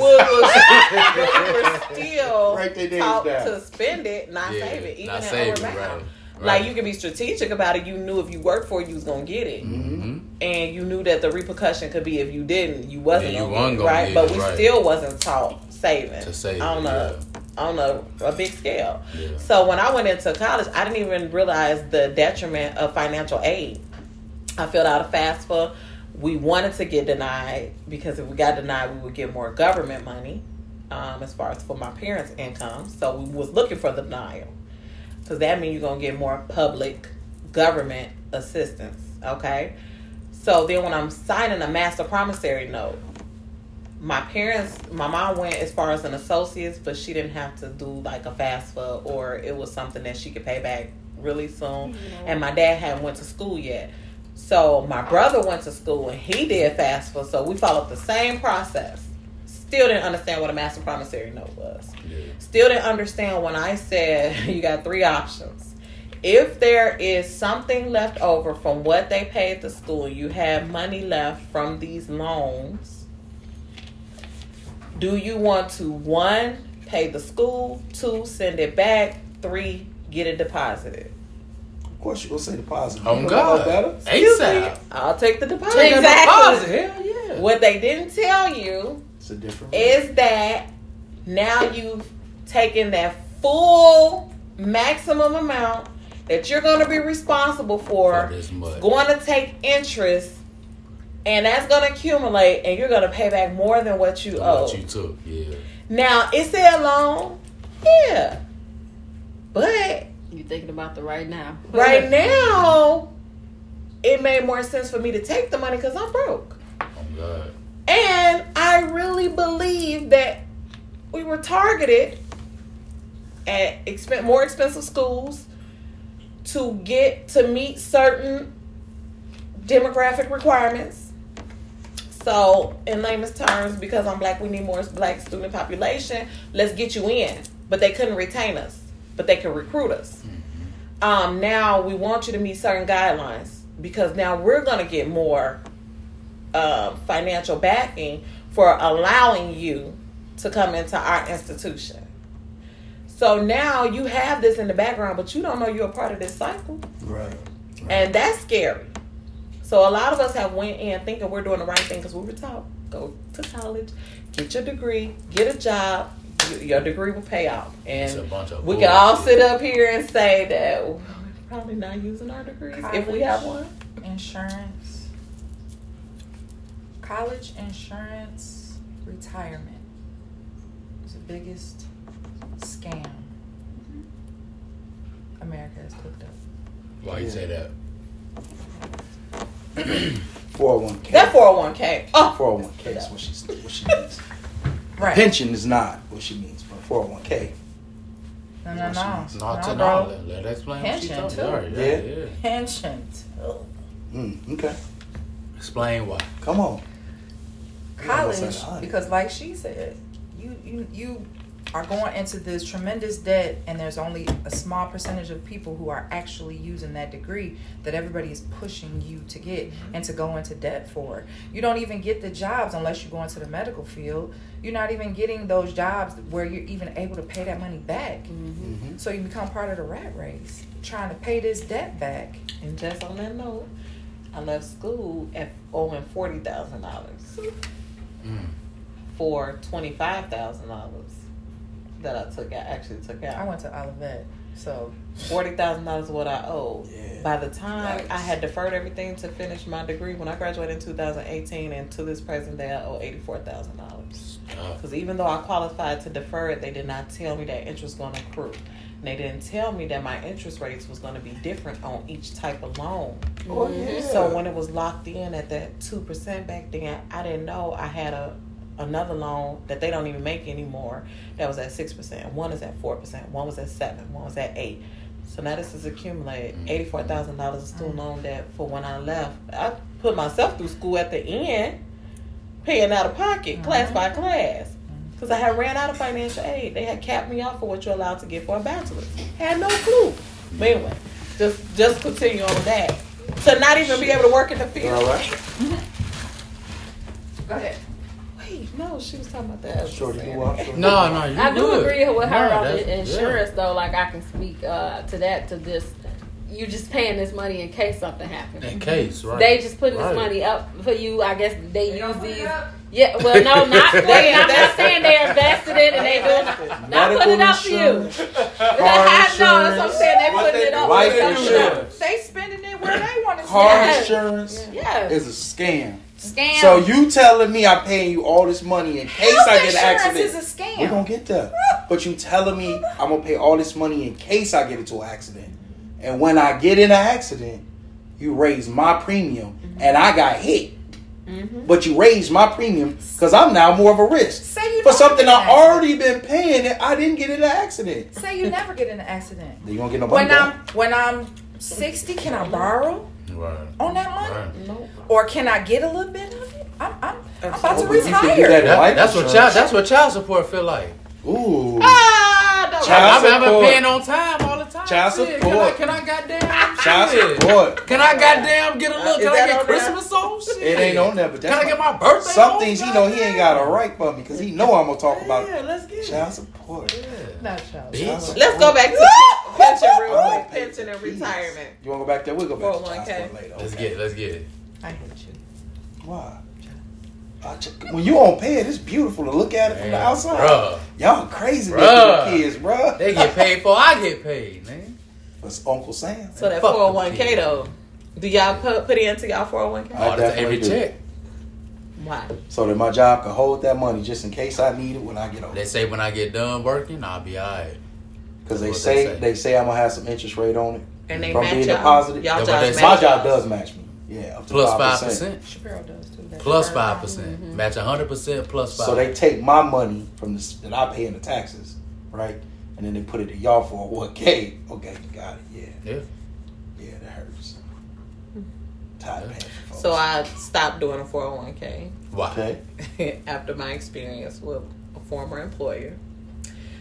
were still Write their names taught down. to spend it, not Yeah, save it, even not save Upward it, Bound. right, Like you can be strategic about it. You knew if you worked for it, you was gonna get it, Mhm. and you knew that the repercussion could be if you didn't, you wasn't Yeah, you gonna get it, gonna right? get But it, we right. still wasn't taught saving To save on it, a on a, a big scale. Yeah. So when I went into college, I didn't even realize the detriment of financial aid. I filled out a FAFSA. We wanted to get denied because if we got denied, we would get more government money, um, as far as for my parents' income. So we was looking for the denial because that means you're gonna get more public government assistance. Okay. So then when I'm signing a master promissory note, my parents, my mom went as far as an associate's, but she didn't have to do like a FAFSA or it was something that she could pay back really soon. And my dad hadn't went to school yet. So my brother went to school and he did FAFSA. So we followed the same process. Still didn't understand what a master promissory note was. Yeah. Still didn't understand when I said <laughs> you got three options. If there is something left over from what they paid the school, you have money left from these loans. Do you want to one pay the school, two send it back, three get it deposited? Of course, you gonna say the positive. Oh You know God. better. ASAP. I'll take the deposit. Take the Exactly. deposit. Hell yeah. What they didn't tell you It's a different. is that now you've taken that full maximum amount that you're going to be responsible for, For this much. going to take interest, and that's going to accumulate, and you're going to pay back more than what you owe. What you took, yeah. Now, is it a loan? Yeah. But You thinking about the right now? right <laughs> now, it made more sense for me to take the money because I'm broke. Oh God. And I really believe that we were targeted at expen- more expensive schools to get to meet certain demographic requirements. So, in layman's terms, because I'm black, we need more black student population. Let's get you in. But they couldn't retain us, but they could recruit us. Um, now we want you to meet certain guidelines because now we're going to get more um, financial backing for allowing you to come into our institution. So now you have this in the background, but you don't know you're a part of this cycle, Right. and that's scary. So a lot of us have went in thinking we're doing the right thing because we were taught go to college, get your degree, get a job, your degree will pay off, and we can all sit up here and say that we're probably not using our degrees if we have one. Insurance. College insurance retirement is the biggest scam mm-hmm. America has cooked up. Why you say that? <clears throat> 401k. That 401k. Oh, 401k is what she what she means. <laughs> Right. Pension is not what she means, but 401k. No, no, no. Not no, to bro. know. Let, let her explain what she Pension, talking too. about. Yeah, Yeah. yeah. Pension. too. Mm, okay. Explain why. Come on. College because like she said you you you are going into this tremendous debt and there's only a small percentage of people who are actually using that degree that everybody is pushing you to get and to go into debt for. You don't even get the jobs unless you go into the medical field. You're not even getting those jobs where you're even able to pay that money back. Mhm. so you become part of the rat race trying to pay this debt back. And just on that note, I left school at owing forty thousand dollars Mm. for twenty five thousand dollars that I took out. Actually took out. I went to Olivet, so forty thousand dollars what I owed. Yeah. By the time Yikes. I had deferred everything to finish my degree, when I graduated in 2018, and to this present day, I owe eighty four thousand dollars. Because even though I qualified to defer it, they did not tell me that interest was going to accrue. And they didn't tell me that my interest rates was going to be different on each type of loan. Oh, yeah. So when it was locked in at that two percent back then, I didn't know I had a another loan that they don't even make anymore that was at six percent. One is at four percent. One was at seven. One was at eight. So now this is accumulated mm-hmm. eighty four thousand dollars of student loan debt for when I left. I put myself through school at the end, paying out of pocket, class by mm-hmm. class. Mm-hmm. Because I had ran out of financial aid. They had capped me off for what you're allowed to get for a bachelor's. Had no clue. But anyway, just just continue on with that. To not even be able to work in the field. all right? <laughs> go ahead. Wait, no, she was talking about that. Shorty, you walk. <laughs> No, no, you I do good. agree with her No, on that's- the insurance though. Like I can speak uh, to that to this. You just paying this money in case something happens. In case, right? They just putting Right. this money up for you. I guess they They use don't put these. Yeah, well, no, <laughs> not They they. I'm not saying they invested in and they <laughs> doing. Not putting it up for you. insurance, no, car that's what I'm saying. They What putting they it up. do, life for something insurance. else. They spending it where they want to car spend it. insurance Yeah, is a scam. Scam. So you telling me I'm paying you all this money in case Health I get an accident? is a scam. We're gonna get there. But you telling me <laughs> I'm gonna pay all this money in case I get into an accident. And when I get in an accident, you raise my premium and I got hit. Mm-hmm. But you raise my premium because I'm now more of a risk. Say you For something I already been paying and I didn't get in an accident. Say you never get in an accident. You gonna get no money When I'm when I'm sixty, can I borrow Right. on that money, Right. No. or can I get a little bit of it? I'm I'm, I'm about to But you can do retire. that That- life that's what child. That's what child support feel like. Ooh. Ah, Child I've been, I've been paying on time all the time. Child Shit, support. Can I, can I goddamn? Child shit. support. Can I goddamn get a little? Is Can I get on there? Christmas on? Shit. It ain't on there, but Can I get my birthday? some on, things he know he ain't got a right for me because he know I'm gonna talk about Yeah, let's get it. child support. Yeah. Not child. Bitch. Let's go back to pension real quick. Pension and retirement. You wanna go back there? We'll go back to 401k. child support later. Let's get it. Let's get it. I hate you. Why? When you on pay it's beautiful to look at it from the outside. Bruh, Y'all crazy Bruh. looking kids, bruh. they get paid for I get paid, man. That's Uncle Sam. So that Fuck 401k though, do y'all put put into y'all 401k? I All the every do. check. Why? So that my job can hold that money just in case I need it when I get older. They say when I get done working, I'll be alright. Because they say they say. they say I'm gonna have some interest rate on it. And they From match being y'all. deposited. Y'all Yeah, jobs match My job does match me. Yeah, up to 5%. five. Shapiro does too. That Plus Shapiro. five mm-hmm. percent. Mm-hmm. Match hundred percent plus five. So they take my money from the that I pay in the taxes, right? And then they put it to y'all 401k. Okay, you got it. Yeah, Yeah. yeah, that hurts. Mm-hmm. Tired of paying for. So I stopped doing a 401k Why? okay. <laughs> after my experience with a former employer.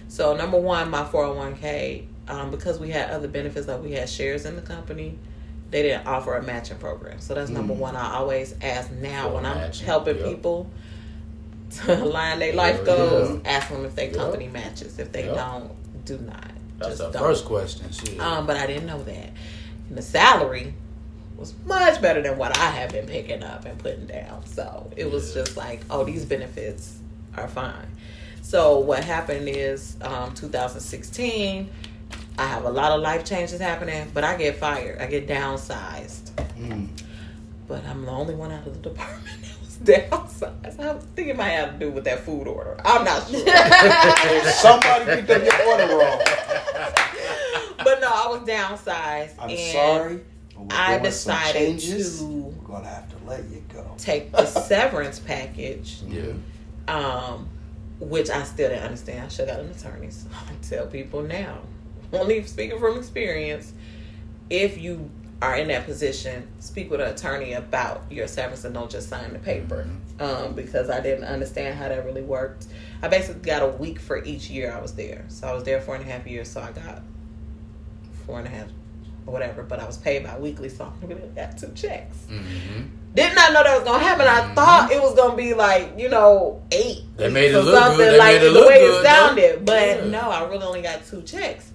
So number one, my 401k, um, because we had other benefits, like we had shares in the company, they didn't offer a matching program. So that's number Mm. one. I always ask now For when I'm matching, helping yep. people <laughs> to align their life Yeah, goals, yeah. ask them if their Yep. company matches. If they Yep. don't, do not. That's Just the first question. Shit. Um, but I didn't know that. And the salary was much better than what I had been picking up and putting down. So it was just like, oh, these benefits are fine. So what happened is, um, 2016, I have a lot of life changes happening, but I get fired. I get downsized. Mm. But I'm the only one out of the department that was <laughs> downsized. I think it might have to do with that food order. I'm not sure. <laughs> Somebody picked up your order wrong. <laughs> but no, I was downsized. I'm sorry. But we're I decided changes. to We're gonna have to let you go. take the <laughs> severance package, yeah. um, which I still didn't understand. I should have got an attorney. So <laughs> I tell people now, <laughs> only speaking from experience, if you are in that position, speak with an attorney about your severance and don't just sign the paper. Um, because I didn't understand how that really worked. I basically got a week for each year I was there. So I was there four and a half years, so I got four and a half or whatever, but I was paid by weekly, so I really got two checks. Mm-hmm. Did not I know that was gonna happen. I Mhm. thought it was gonna be like you know eight. They made it or look something good. They like made it the way good, it sounded, but Yeah. no, I really only got two checks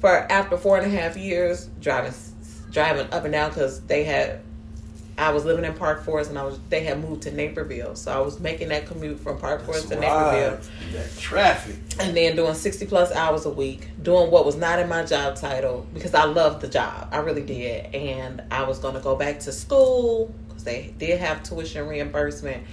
for after four and a half years driving driving up and down because they had I was living in Park Forest, and I was they had moved to Naperville, so I was making that commute from Park Forest to Naperville, That traffic. and then doing sixty plus hours a week, doing what was not in my job title because I loved the job, I really did, and I was going to go back to school because they did have tuition reimbursement,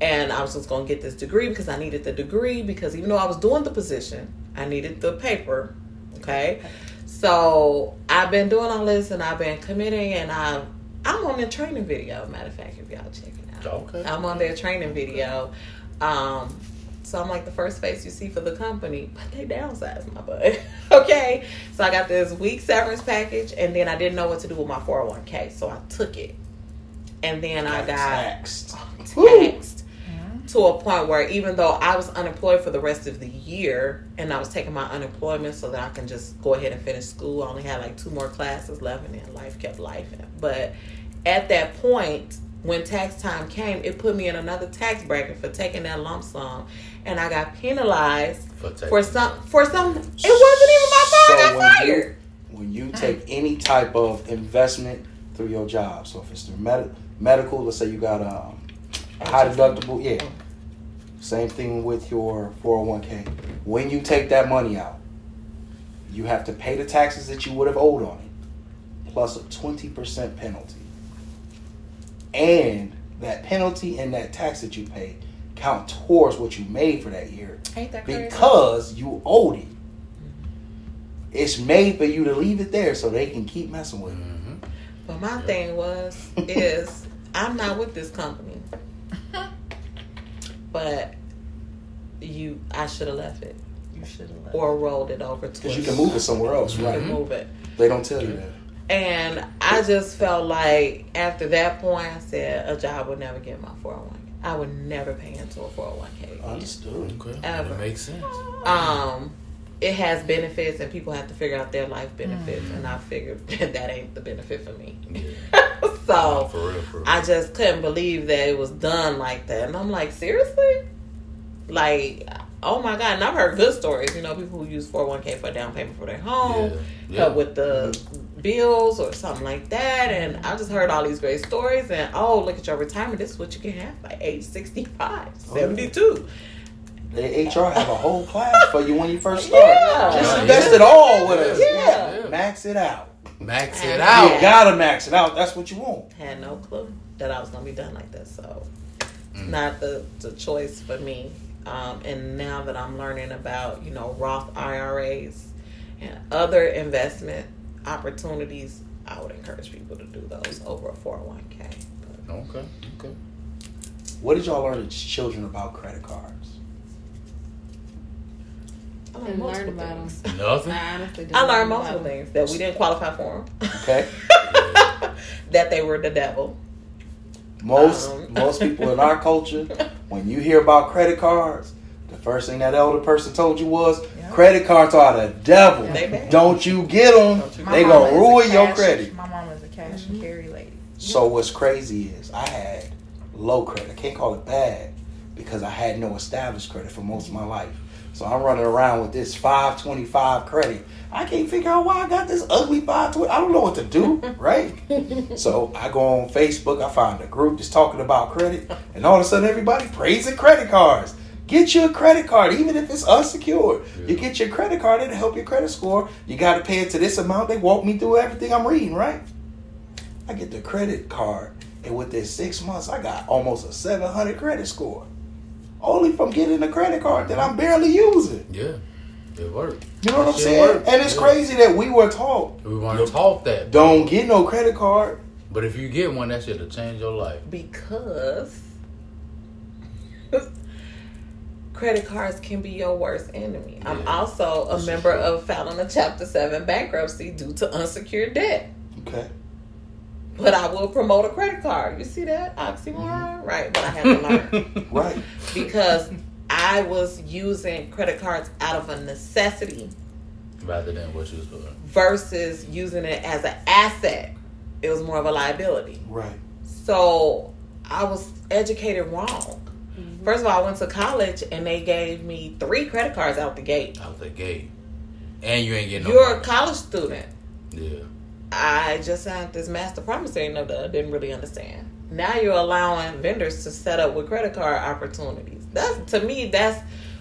and I was just going to get this degree because I needed the degree because even though I was doing the position, I needed the paper, okay. So I've been doing all this, and I've been committing, and I I'm on the training video. Matter of fact, if y'all check it out. Okay. I'm on their training video. Um, so I'm like the first face you see for the company, but they downsized my butt. <laughs> okay. So I got this week severance package, and then I didn't know what to do with my 401k, so I took it. And then I got taxed. <laughs> taxed to a point where even though I was unemployed for the rest of the year and I was taking my unemployment so that I can just go ahead and finish school, I only had like two more classes left and then life kept life. But at that point, when tax time came, it put me in another tax bracket for taking that lump sum and I got penalized For, for some for some it wasn't even my fault I So got when you- fired. When you take any type of investment through your job, so if it's through med- medical, let's say you got um, a high deductible, yeah. Same thing with your 401k. When you take that money out, you have to pay the taxes that you would have owed on it, plus a 20% penalty. And that penalty and that tax that you pay count towards what you made for that year Ain't that crazy? because you owed it. It's made for you to leave it there so they can keep messing with it. Mhm. But my thing was is I'm not with this company. <laughs> But you I should have left it. you should have left. Or rolled it over to Because you can move it somewhere else, You right? can move it. They don't tell you that. And I just felt like after that point I said a job would never get my four oh one I would never pay into a four oh one K. Understood. Okay. Ever. That makes sense. Um it has benefits and people have to figure out their life benefits and I figured <laughs> that, that ain't the benefit for me. Yeah. <laughs> so for real, for real. I just couldn't believe that it was done like that. And I'm like, seriously? Like, oh my God. And I've heard good stories, you know, people who use 401k for a down payment for their home, Yeah. Yeah. help with the bills or something like that. And I just heard all these great stories. And oh, look at your retirement. This is what you can have by age 65, Oh. 72. The HR have a whole class for you when you first start. Yeah. Just Yeah. invest it all with us. Yeah. Max it out. Max it And- out. You gotta max it out. That's what you want. Had no clue that I was going to be done like this. So, Mm. not the, the choice for me. Um, and now that I'm learning about, you know, Roth IRAs and other investment opportunities, I would encourage people to do those over a 401k. But Okay. Okay. What did y'all learn as children about credit cards? I learned And learn multiple about 'em. things. Nothing. I honestly didn't I learned multiple about things that we didn't qualify for them. Okay. <laughs> that they were the devil. Most Um. most people in our <laughs> culture, when you hear about credit cards, the first thing that elder person told you was, Yeah. "Credit cards are the devil. Bad. Don't you get them? They gonna ruin your cash- credit." My mom is a cash and carry lady. So what's crazy is I had low credit. I can't call it bad because I had no established credit for most of my life. So I'm running around with this 525 credit. I can't figure out why I got this ugly 520. I don't know what to do, <laughs> right? so I go on Facebook, I find a group that's talking about credit, and all of a sudden everybody praising credit cards. Get you a credit card, even if it's unsecured. You get your credit card, it'll help your credit score. You got to pay it to this amount. They walk me through everything I'm reading, right? I get the credit card, and within six months, I got almost a 700 credit score. Only from getting a credit card that I'm barely using. Yeah. It worked. You know what I'm saying? worked. And it's Yeah. crazy that we were taught We want to talk that. don't get no credit card. But if you get one, that shit'll change your life. because <laughs> credit cards can be your worst enemy. I'm also a this is member true. of filing a Chapter 7 bankruptcy due to unsecured debt. Okay. But I will promote a credit card. You see that? Oxymoron? Mm-hmm. Right, but I have to learn. <laughs> Right. because I was using credit cards out of a necessity Rather than what you was doing. versus using it as an asset. It was more of a liability. Right. So I was educated wrong. Mm-hmm. First of all, I went to college and they gave me three credit cards out the gate. Out the gate. And you ain't getting no You're a college student. Yeah. I just had this master promissory note that I didn't really understand. Now you're allowing vendors to set up with credit card opportunities. That's to me, that's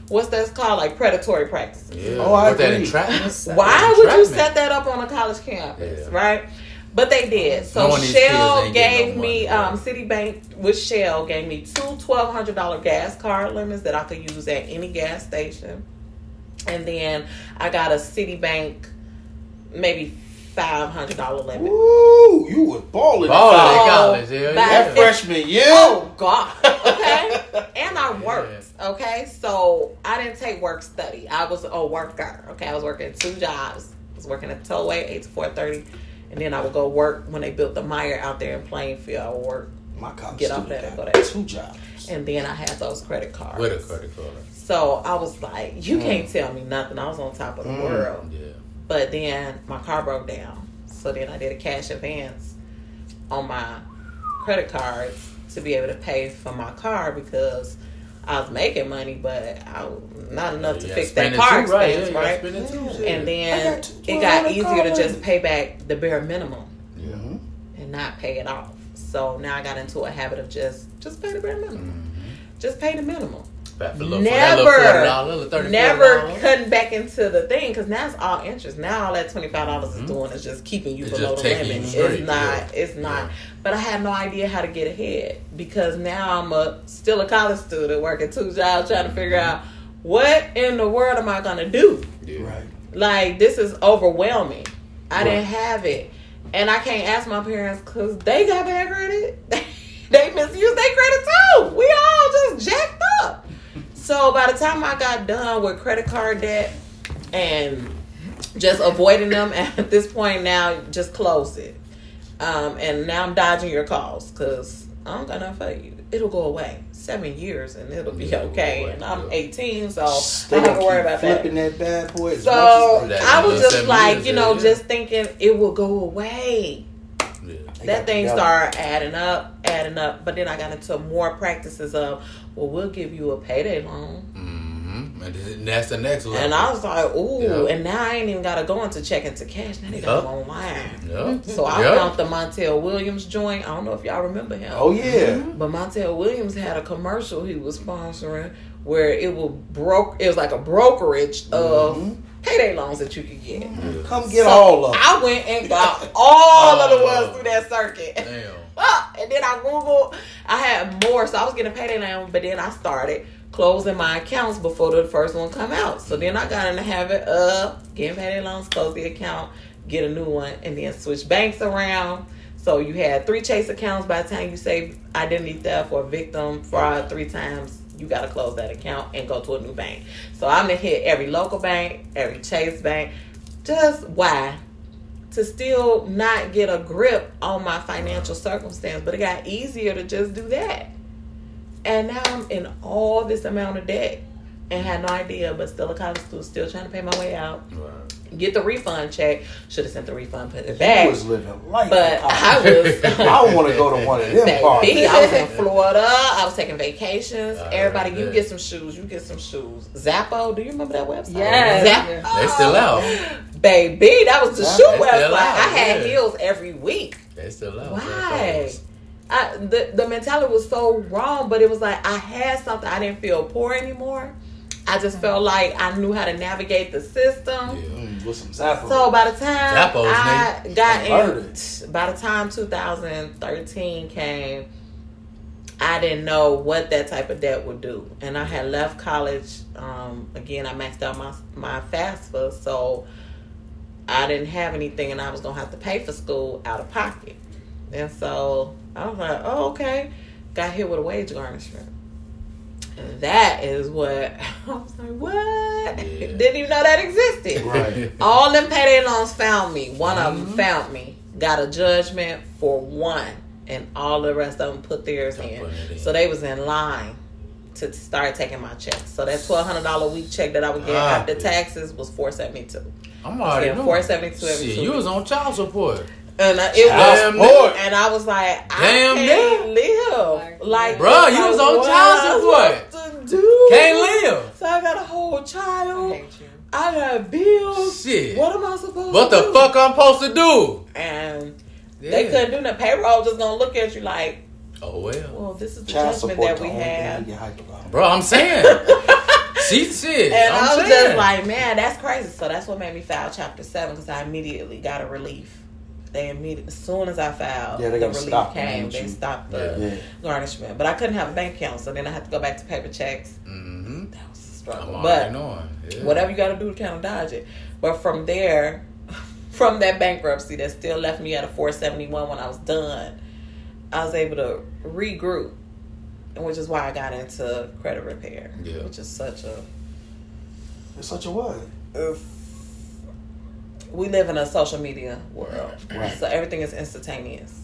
what's that's called like predatory practices. Yeah. Oh, I With that agree. entrapment. Why would you set that up on a college campus, Yeah. right? But they did. So Knowing these kids Shell gave no me, money. um, Citibank with Shell gave me two twelve hundred dollar gas card limits that I could use at any gas station, and then I got a Citibank maybe five hundred dollar limit. Woo, you was balling. Balling in in Oh, college, hell yeah. That freshman year. Oh God. Okay. <laughs> and I worked. Okay. So I didn't take work study. I was a worker. Okay. I was working two jobs. I was working at Tollway eight to four thirty. And then I would go work when they built the Meyer out there in Plainfield. I would work. My college Get off student there and go there. two jobs. And then I had those credit cards. With a credit card. So I was like, you Mm. can't tell me nothing. I was on top of the Mm. world. Yeah. But then my car broke down. So then I did a cash advance on my credit cards to be able to pay for my car because I was making money, but I, not enough to fix that car too, right? Expense, you right? too, And then got it got 12 easier to just pay back the bare minimum Yeah. And not pay it off. So now I got into a habit of just just pay the bare minimum. Mhm. Just pay the minimum. Back for a little- for that little Never, $40, never cutting back into the thing because now it's all interest. Now all that twenty five dollars Mhm. is doing is just keeping you It's below the taking limit. straight, It's not. yeah. It's not. Yeah. But I had no idea how to get ahead because now I'm a still a college student working two jobs trying to figure out what in the world am I gonna do. Yeah. Right. Like this is overwhelming. I Right. didn't have it, and I can't ask my parents because they got bad credit. <laughs> they misuse their credit too. We all just jacked up. So by the time I got done with credit card debt and just avoiding them <laughs> at this point now, just close it. Um, and now I'm dodging your calls because I don't got nothing for you. It'll go away. Seven years and it'll be it'll okay. away, And I'm yeah. 18, so They I don't have gonna worry about that. flipping that bad boy. So much as That I was just like, years, you know, yeah. just thinking it will go away. Yeah. That got thing started adding up, adding up. But then I got into more practices of, well, we'll give you a payday loan. Mm-hmm. And that's the next level. And I was like, ooh, Yeah. and now I ain't even got to go into Check Into Cash. Now they got Yup. them online. Yep. So I Yep. found the Montel Williams joint. I don't know if y'all remember him. Oh yeah. But Montel Williams had a commercial he was sponsoring where it will broke. It was like a brokerage of Mhm. payday loans that you could get. Come get So all of them. I went and got all of the Oh. ones through that circuit. Damn. And then I Googled, I had more, so I was getting payday loan, but then I started closing my accounts before the first one come out. So then I got in the habit of getting payday loans, close the account, get a new one, and then switch banks around. So you had three chase accounts by the time you say identity theft or victim fraud three times. You got to close that account and go to a new bank. So I'm gonna hit every local bank, every Chase bank. Just why? To still not get a grip on my financial circumstance, but it got easier to just do that. And now I'm in all this amount of debt and had no idea, but still a college student, still trying to pay my way out. Right. Get the refund check. Should have sent the refund, put it back. I was living life. But I was. <laughs> I want to go to one of them Baby, parties. I was in Florida. I was taking vacations. I Everybody, heard you get some shoes. You get some shoes. Zappo. Do you remember that website? Yes. Zappo. They still out. Baby, that was the Zappo. shoe They still website. out, I had yeah. heels every week. They still out. Why? I, the the mentality was so wrong, but it was like I had something. I didn't feel poor anymore. I just felt like I knew how to navigate the system. Yeah. Mm, with some Zappa. So by the time Zappos, I got Learned in, by the time 2013 came, I didn't know what that type of debt would do, and I had left college. Um, again, I maxed out my my FAFSA, so I didn't have anything, and I was gonna have to pay for school out of pocket. And so I was like, "Oh, okay." Got hit with a wage garnishment. And that is what <laughs> I was like. What? Yeah. Didn't even know that existed. Right. All them payday loans found me. One of Mm-hmm. them found me. Got a judgment for one, and all the rest of them put theirs in. in. So they was in line to start taking my checks. So that twelve hundred dollar week check that I would get Ah, after yeah. taxes was four seventy two. I'm already Yeah, knowing. 472 every Shit, two you was on child support. And I, it Damn, was, Lord. and I was like, Damn, I can't live. Like, Bruh, you was on child support. I supposed to do? Can't live. So I got a whole I child. hate you. I got bills. Shit. What am I supposed to do? What the do? fuck I'm supposed to do? And they couldn't do that. Payroll just gonna look at you like, Oh well, well, this is the Child judgment support that we have. you get hype about. bro. I'm saying. <laughs> she shit. And I'm I was saying. just like, man, that's crazy. So that's what made me file chapter seven because I immediately got a relief. They immediately, as soon as I filed, Yeah, the relief stop came. them, They you- stopped the Yeah. garnishment, but I couldn't have a bank account, so then I had to go back to paper checks. Mm-hmm. That was a I'm struggle, already but knowing. Yeah. whatever you got to do to kind of dodge it. But from there, <laughs> from that bankruptcy that still left me at a 471 when I was done, I was able to regroup, and which is why I got into credit repair, Yeah. which is such a It's such a what? we live in a social media world, Right. so everything is instantaneous.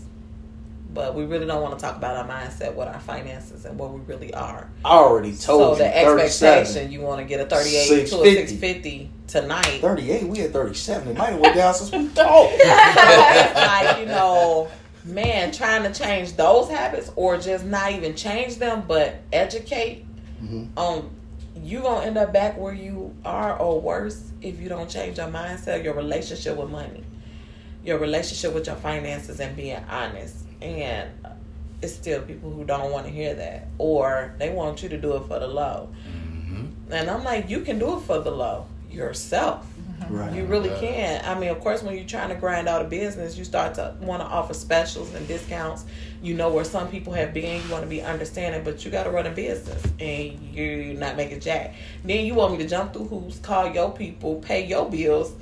But we really don't want to talk about our mindset, what our finances, and what we really are. I already So told the you. 37. expectation, you want to get a 38 to a 650. 650 tonight. 38, we had 37. It might have went down since we talked. it's <laughs> like, you know, man, trying to change those habits or just not even change them, but educate on you gonna end up back where you are or worse if you don't change your mindset, your relationship with money, your relationship with your finances, and being honest. And it's still people who don't want to hear that, or they want you to do it for the low. Mm-hmm. And I'm like, you can do it for the low yourself. Right. You really Right. can. I mean, of course, when you're trying to grind out a business, you start to want to offer specials and discounts. You know where some people have been. You want to be understanding, but you got to run a business and you're not making jack. Then you want me to jump through hoops, call your people, pay your bills,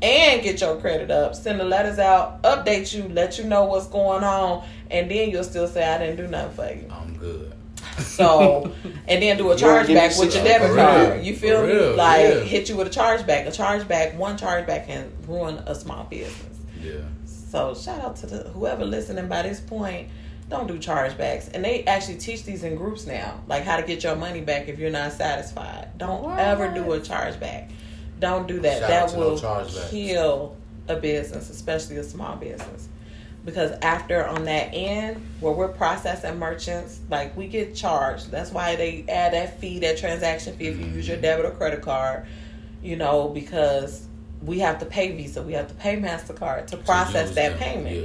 and get your credit up, send the letters out, update you, let you know what's going on, and then you'll still say I didn't do nothing for you. I'm good. So, and then do a You wanna give me chargeback with your debit card. real. You feel me? real, Like yeah. hit you with a chargeback. A chargeback, one chargeback can ruin a small business. Yeah. So shout out to the whoever listening by this point. Don't do chargebacks, and they actually teach these in groups now, like how to get your money back if you're not satisfied. Don't What? ever do a chargeback. Don't do that. Shout that out to no will kill a business, especially a small business. Because after on that end where we're processing merchants, like we get charged. That's why they add that fee, that transaction fee if you use your debit or credit card, you know, because we have to pay Visa, we have to pay MasterCard to process that payment.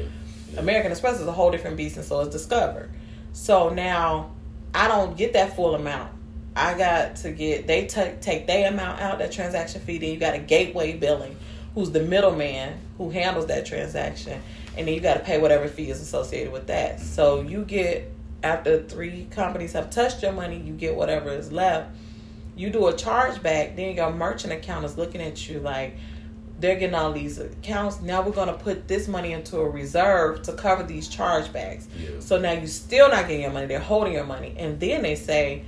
Yeah. American Express is a whole different beast, and so is Discover. So now I don't get that full amount. I got to get they take take their amount out that transaction fee. Then you got a gateway billing, who's the middleman who handles that transaction, and then you got to pay whatever fee is associated with that. So you get after three companies have touched your money, you get whatever is left. You do a chargeback, then your merchant account is looking at you like they're getting all these accounts. Now we're going to put this money into a reserve to cover these chargebacks. Yeah. So now you're still not getting your money. They're holding your money, and then they say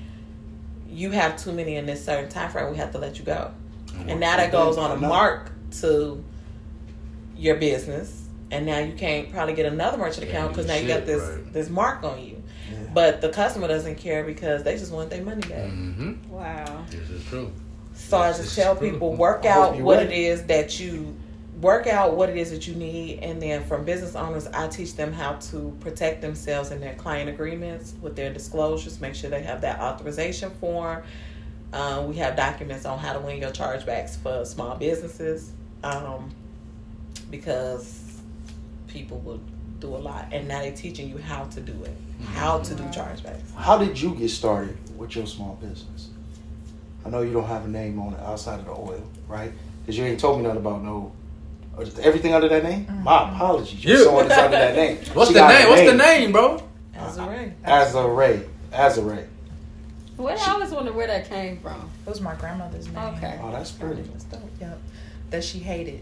you have too many in this certain time frame. We have to let you go. And now that goes on a mark to your business, and now you can't probably get another merchant Yeah, account because now you got this right. this mark on you. Yeah. But the customer doesn't care because they just want their money back. Mm-hmm. Wow. This is true. So I just tell true. people work out what ready. it is that you work out what it is that you need and then from business owners I teach them how to protect themselves in their client agreements with their disclosures, make sure they have that authorization form. Um, we have documents on how to win your chargebacks for small businesses. Um, because people will do a lot and now they're teaching you how to do it. How to do chargebacks. How did you get started with your small business? I know you don't have a name on it outside of the oil, right? Because you ain't told me nothing about no everything under that name. Mm-hmm. My apologies. You're Yeah. showing this under that name. <laughs> What's She the got a name? What's the name, bro? Azure. Azare. Azare. Well, I always wonder where that came from. It was my grandmother's name. Okay. Oh, that's pretty. Yep. That she hated.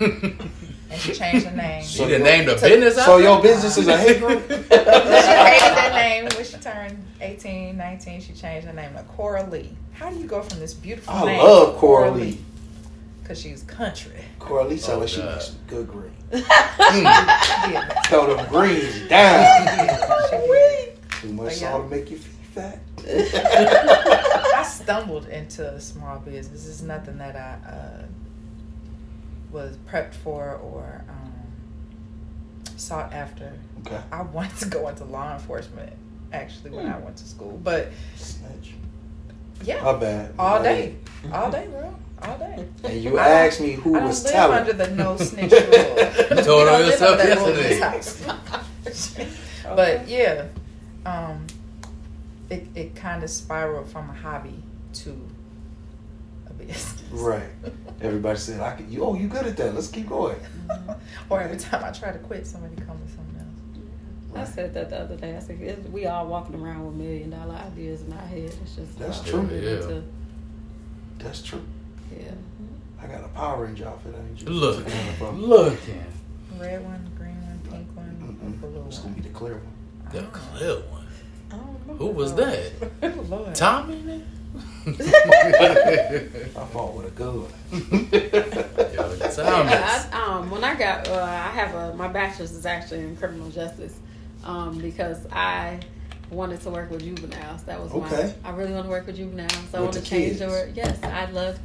<laughs> And she changed the name. She So done you- named a business So your there? business is a <laughs> hate group? she hated that name. When she turned 18, 19, she changed her name to Cora Lee. How do you go from this beautiful I name love to Cora Lee. Because she's country. Coralie so Oh, she God. makes some good green. <laughs> Yeah. Throw them greens down. She. Too much salt to make you feel fat. I stumbled into a small business. It's nothing that I uh, was prepped for or um, sought after. Okay. I wanted to go into law enforcement actually when I went to school, but Snitch. yeah, My bad. all My day, bad. all day, bro, all day. And you I asked me who I was live telling. under the no <laughs> snitch rule. You told on yourself under that rule in <laughs> yesterday. <laughs> but yeah, um, it it kind of spiraled from a hobby to business. <laughs> Right. Everybody said, "I can." You, oh, you good at that? Let's keep going. <laughs> Or every time I try to quit, somebody comes with something else. I said that the other day. I said it- we all walking around with million dollar ideas in our head. It's just That's true. Yeah. into- That's true. yeah. I got a Power Ranger outfit. I need you. to Look, take one from. looking. Red one, green one, pink one, blue It's gonna be the clear one. The clear one. I don't remember Who was that? <laughs> Lord. Tommy? I fought with a gun. <laughs> Yeah, I, um, when I got, uh, I have a my bachelor's is actually in criminal justice, um, because I wanted to work with juveniles. That was Okay. my. I really want to work with juveniles. So I want to change the kids. word. Yes, I love.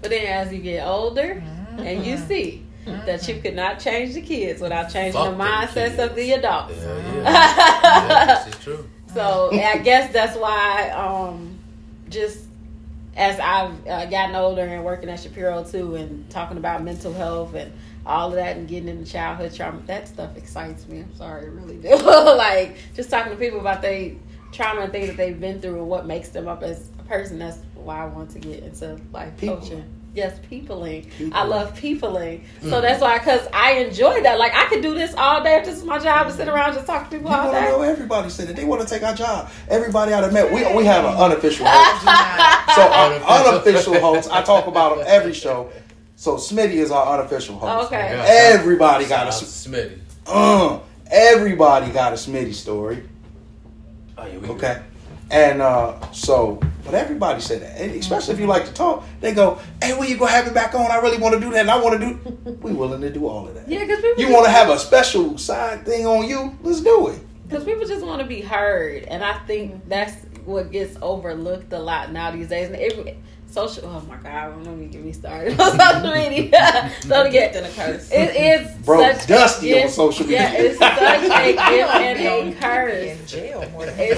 But then as you get older, and you Mhm. see that you could not change the kids without changing Fuck the mindsets of the adults. Yeah, yeah. <laughs> yeah, this is true. So I guess that's why, um, just as I've uh, gotten older and working at Shapiro too, and talking about mental health and all of that, and getting into childhood trauma, that stuff excites me. I'm sorry, it really do. <laughs> like just talking to people about they trauma and things that they've been through and what makes them up as a person. That's why I want to get into life coaching. Yes, peopling. I Peopling. love peopling. So that's why, because I enjoy that. Like I could do this all day if this is my job to sit around and just talk to people You all want to day. know? Everybody said it. They want to take our job. Everybody out of met. We we have an unofficial <laughs> host. <laughs> So our unofficial host, I talk about them every show. So Smitty is our unofficial host. Okay. Everybody got a Shout out to Smitty. uh, everybody got a Smitty story. Oh, yeah, we Okay. And uh, so, but everybody said that, and especially if you like to talk, they go, "Hey, when you gonna have it back on? I really want to do that, and I want to do." <laughs> We willing to do all of that. Yeah, because people You want to have a special side thing on you? Let's do it. because people just want to be heard, and I think that's what gets overlooked a lot now these days. And every, social, oh my god, don't even get me started <laughs> on social media. <laughs> don't get Gift and a curse. It is Bro, such dusty a on social media. Yeah, it's such a gift and Be on- a in jail more than he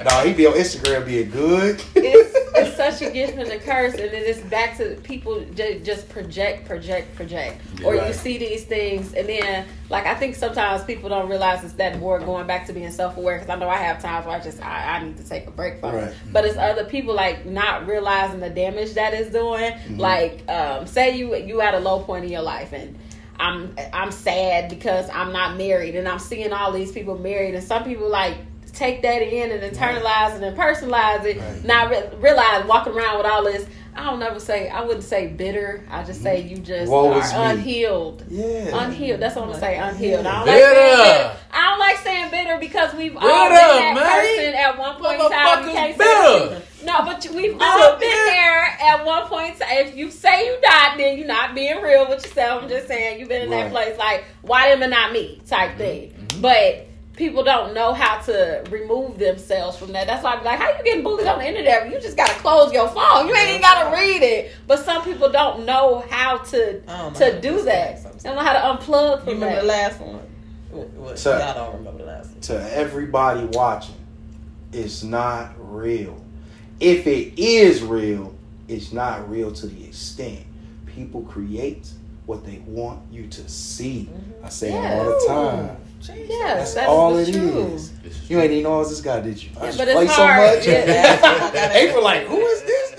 on social media. Nah, he be on Instagram being good. It's, <laughs> it's such a gift and a curse, and then it's back to people ju- just project, project, project, or you see these things, and then like I think sometimes people don't realize it's that more going back to being self aware. Because I know I have times where I just I, I need to take a break from Right. it, but it's other people like not realizing the damage that it's doing. Mm-hmm. Like um, say you you at a low point in your life and. I'm I'm sad because I'm not married and I'm seeing all these people married and some people like take that in and internalize and personalize it Right. not re- realize walking around with all this. I don't never say I wouldn't say bitter. I just say mm-hmm. you just Woe are unhealed. Yeah. unhealed. That's what I'm gonna say unhealed. I don't Bitter. like saying bitter. I don't like saying bitter because we've all been Bitter, that man. person at one point in time. You can't bitter. no but we've all been man. there at one point if you say you not then you're not being real with yourself. I'm just saying you've been in that place like why them and not me type mm-hmm. thing. Mm-hmm. But people don't know how to remove themselves from that. That's why I'm like, how you getting bullied on the internet? You just gotta close your phone. You ain't even gotta read it. But some people don't know how to oh I know to how do that. say They don't know how to unplug You remember that. the last one? What, what, So- y'all don't remember the last one. to everybody watching, it's not real. If it is real, it's not real to the extent people create what they want you to see. Mm-hmm. I say it all the time. Yes, That's that's all the it truth. is. You ain't even know it was this guy, did you? I Yeah, just but it's play hard. so much. Yeah. April <laughs> like, who is this?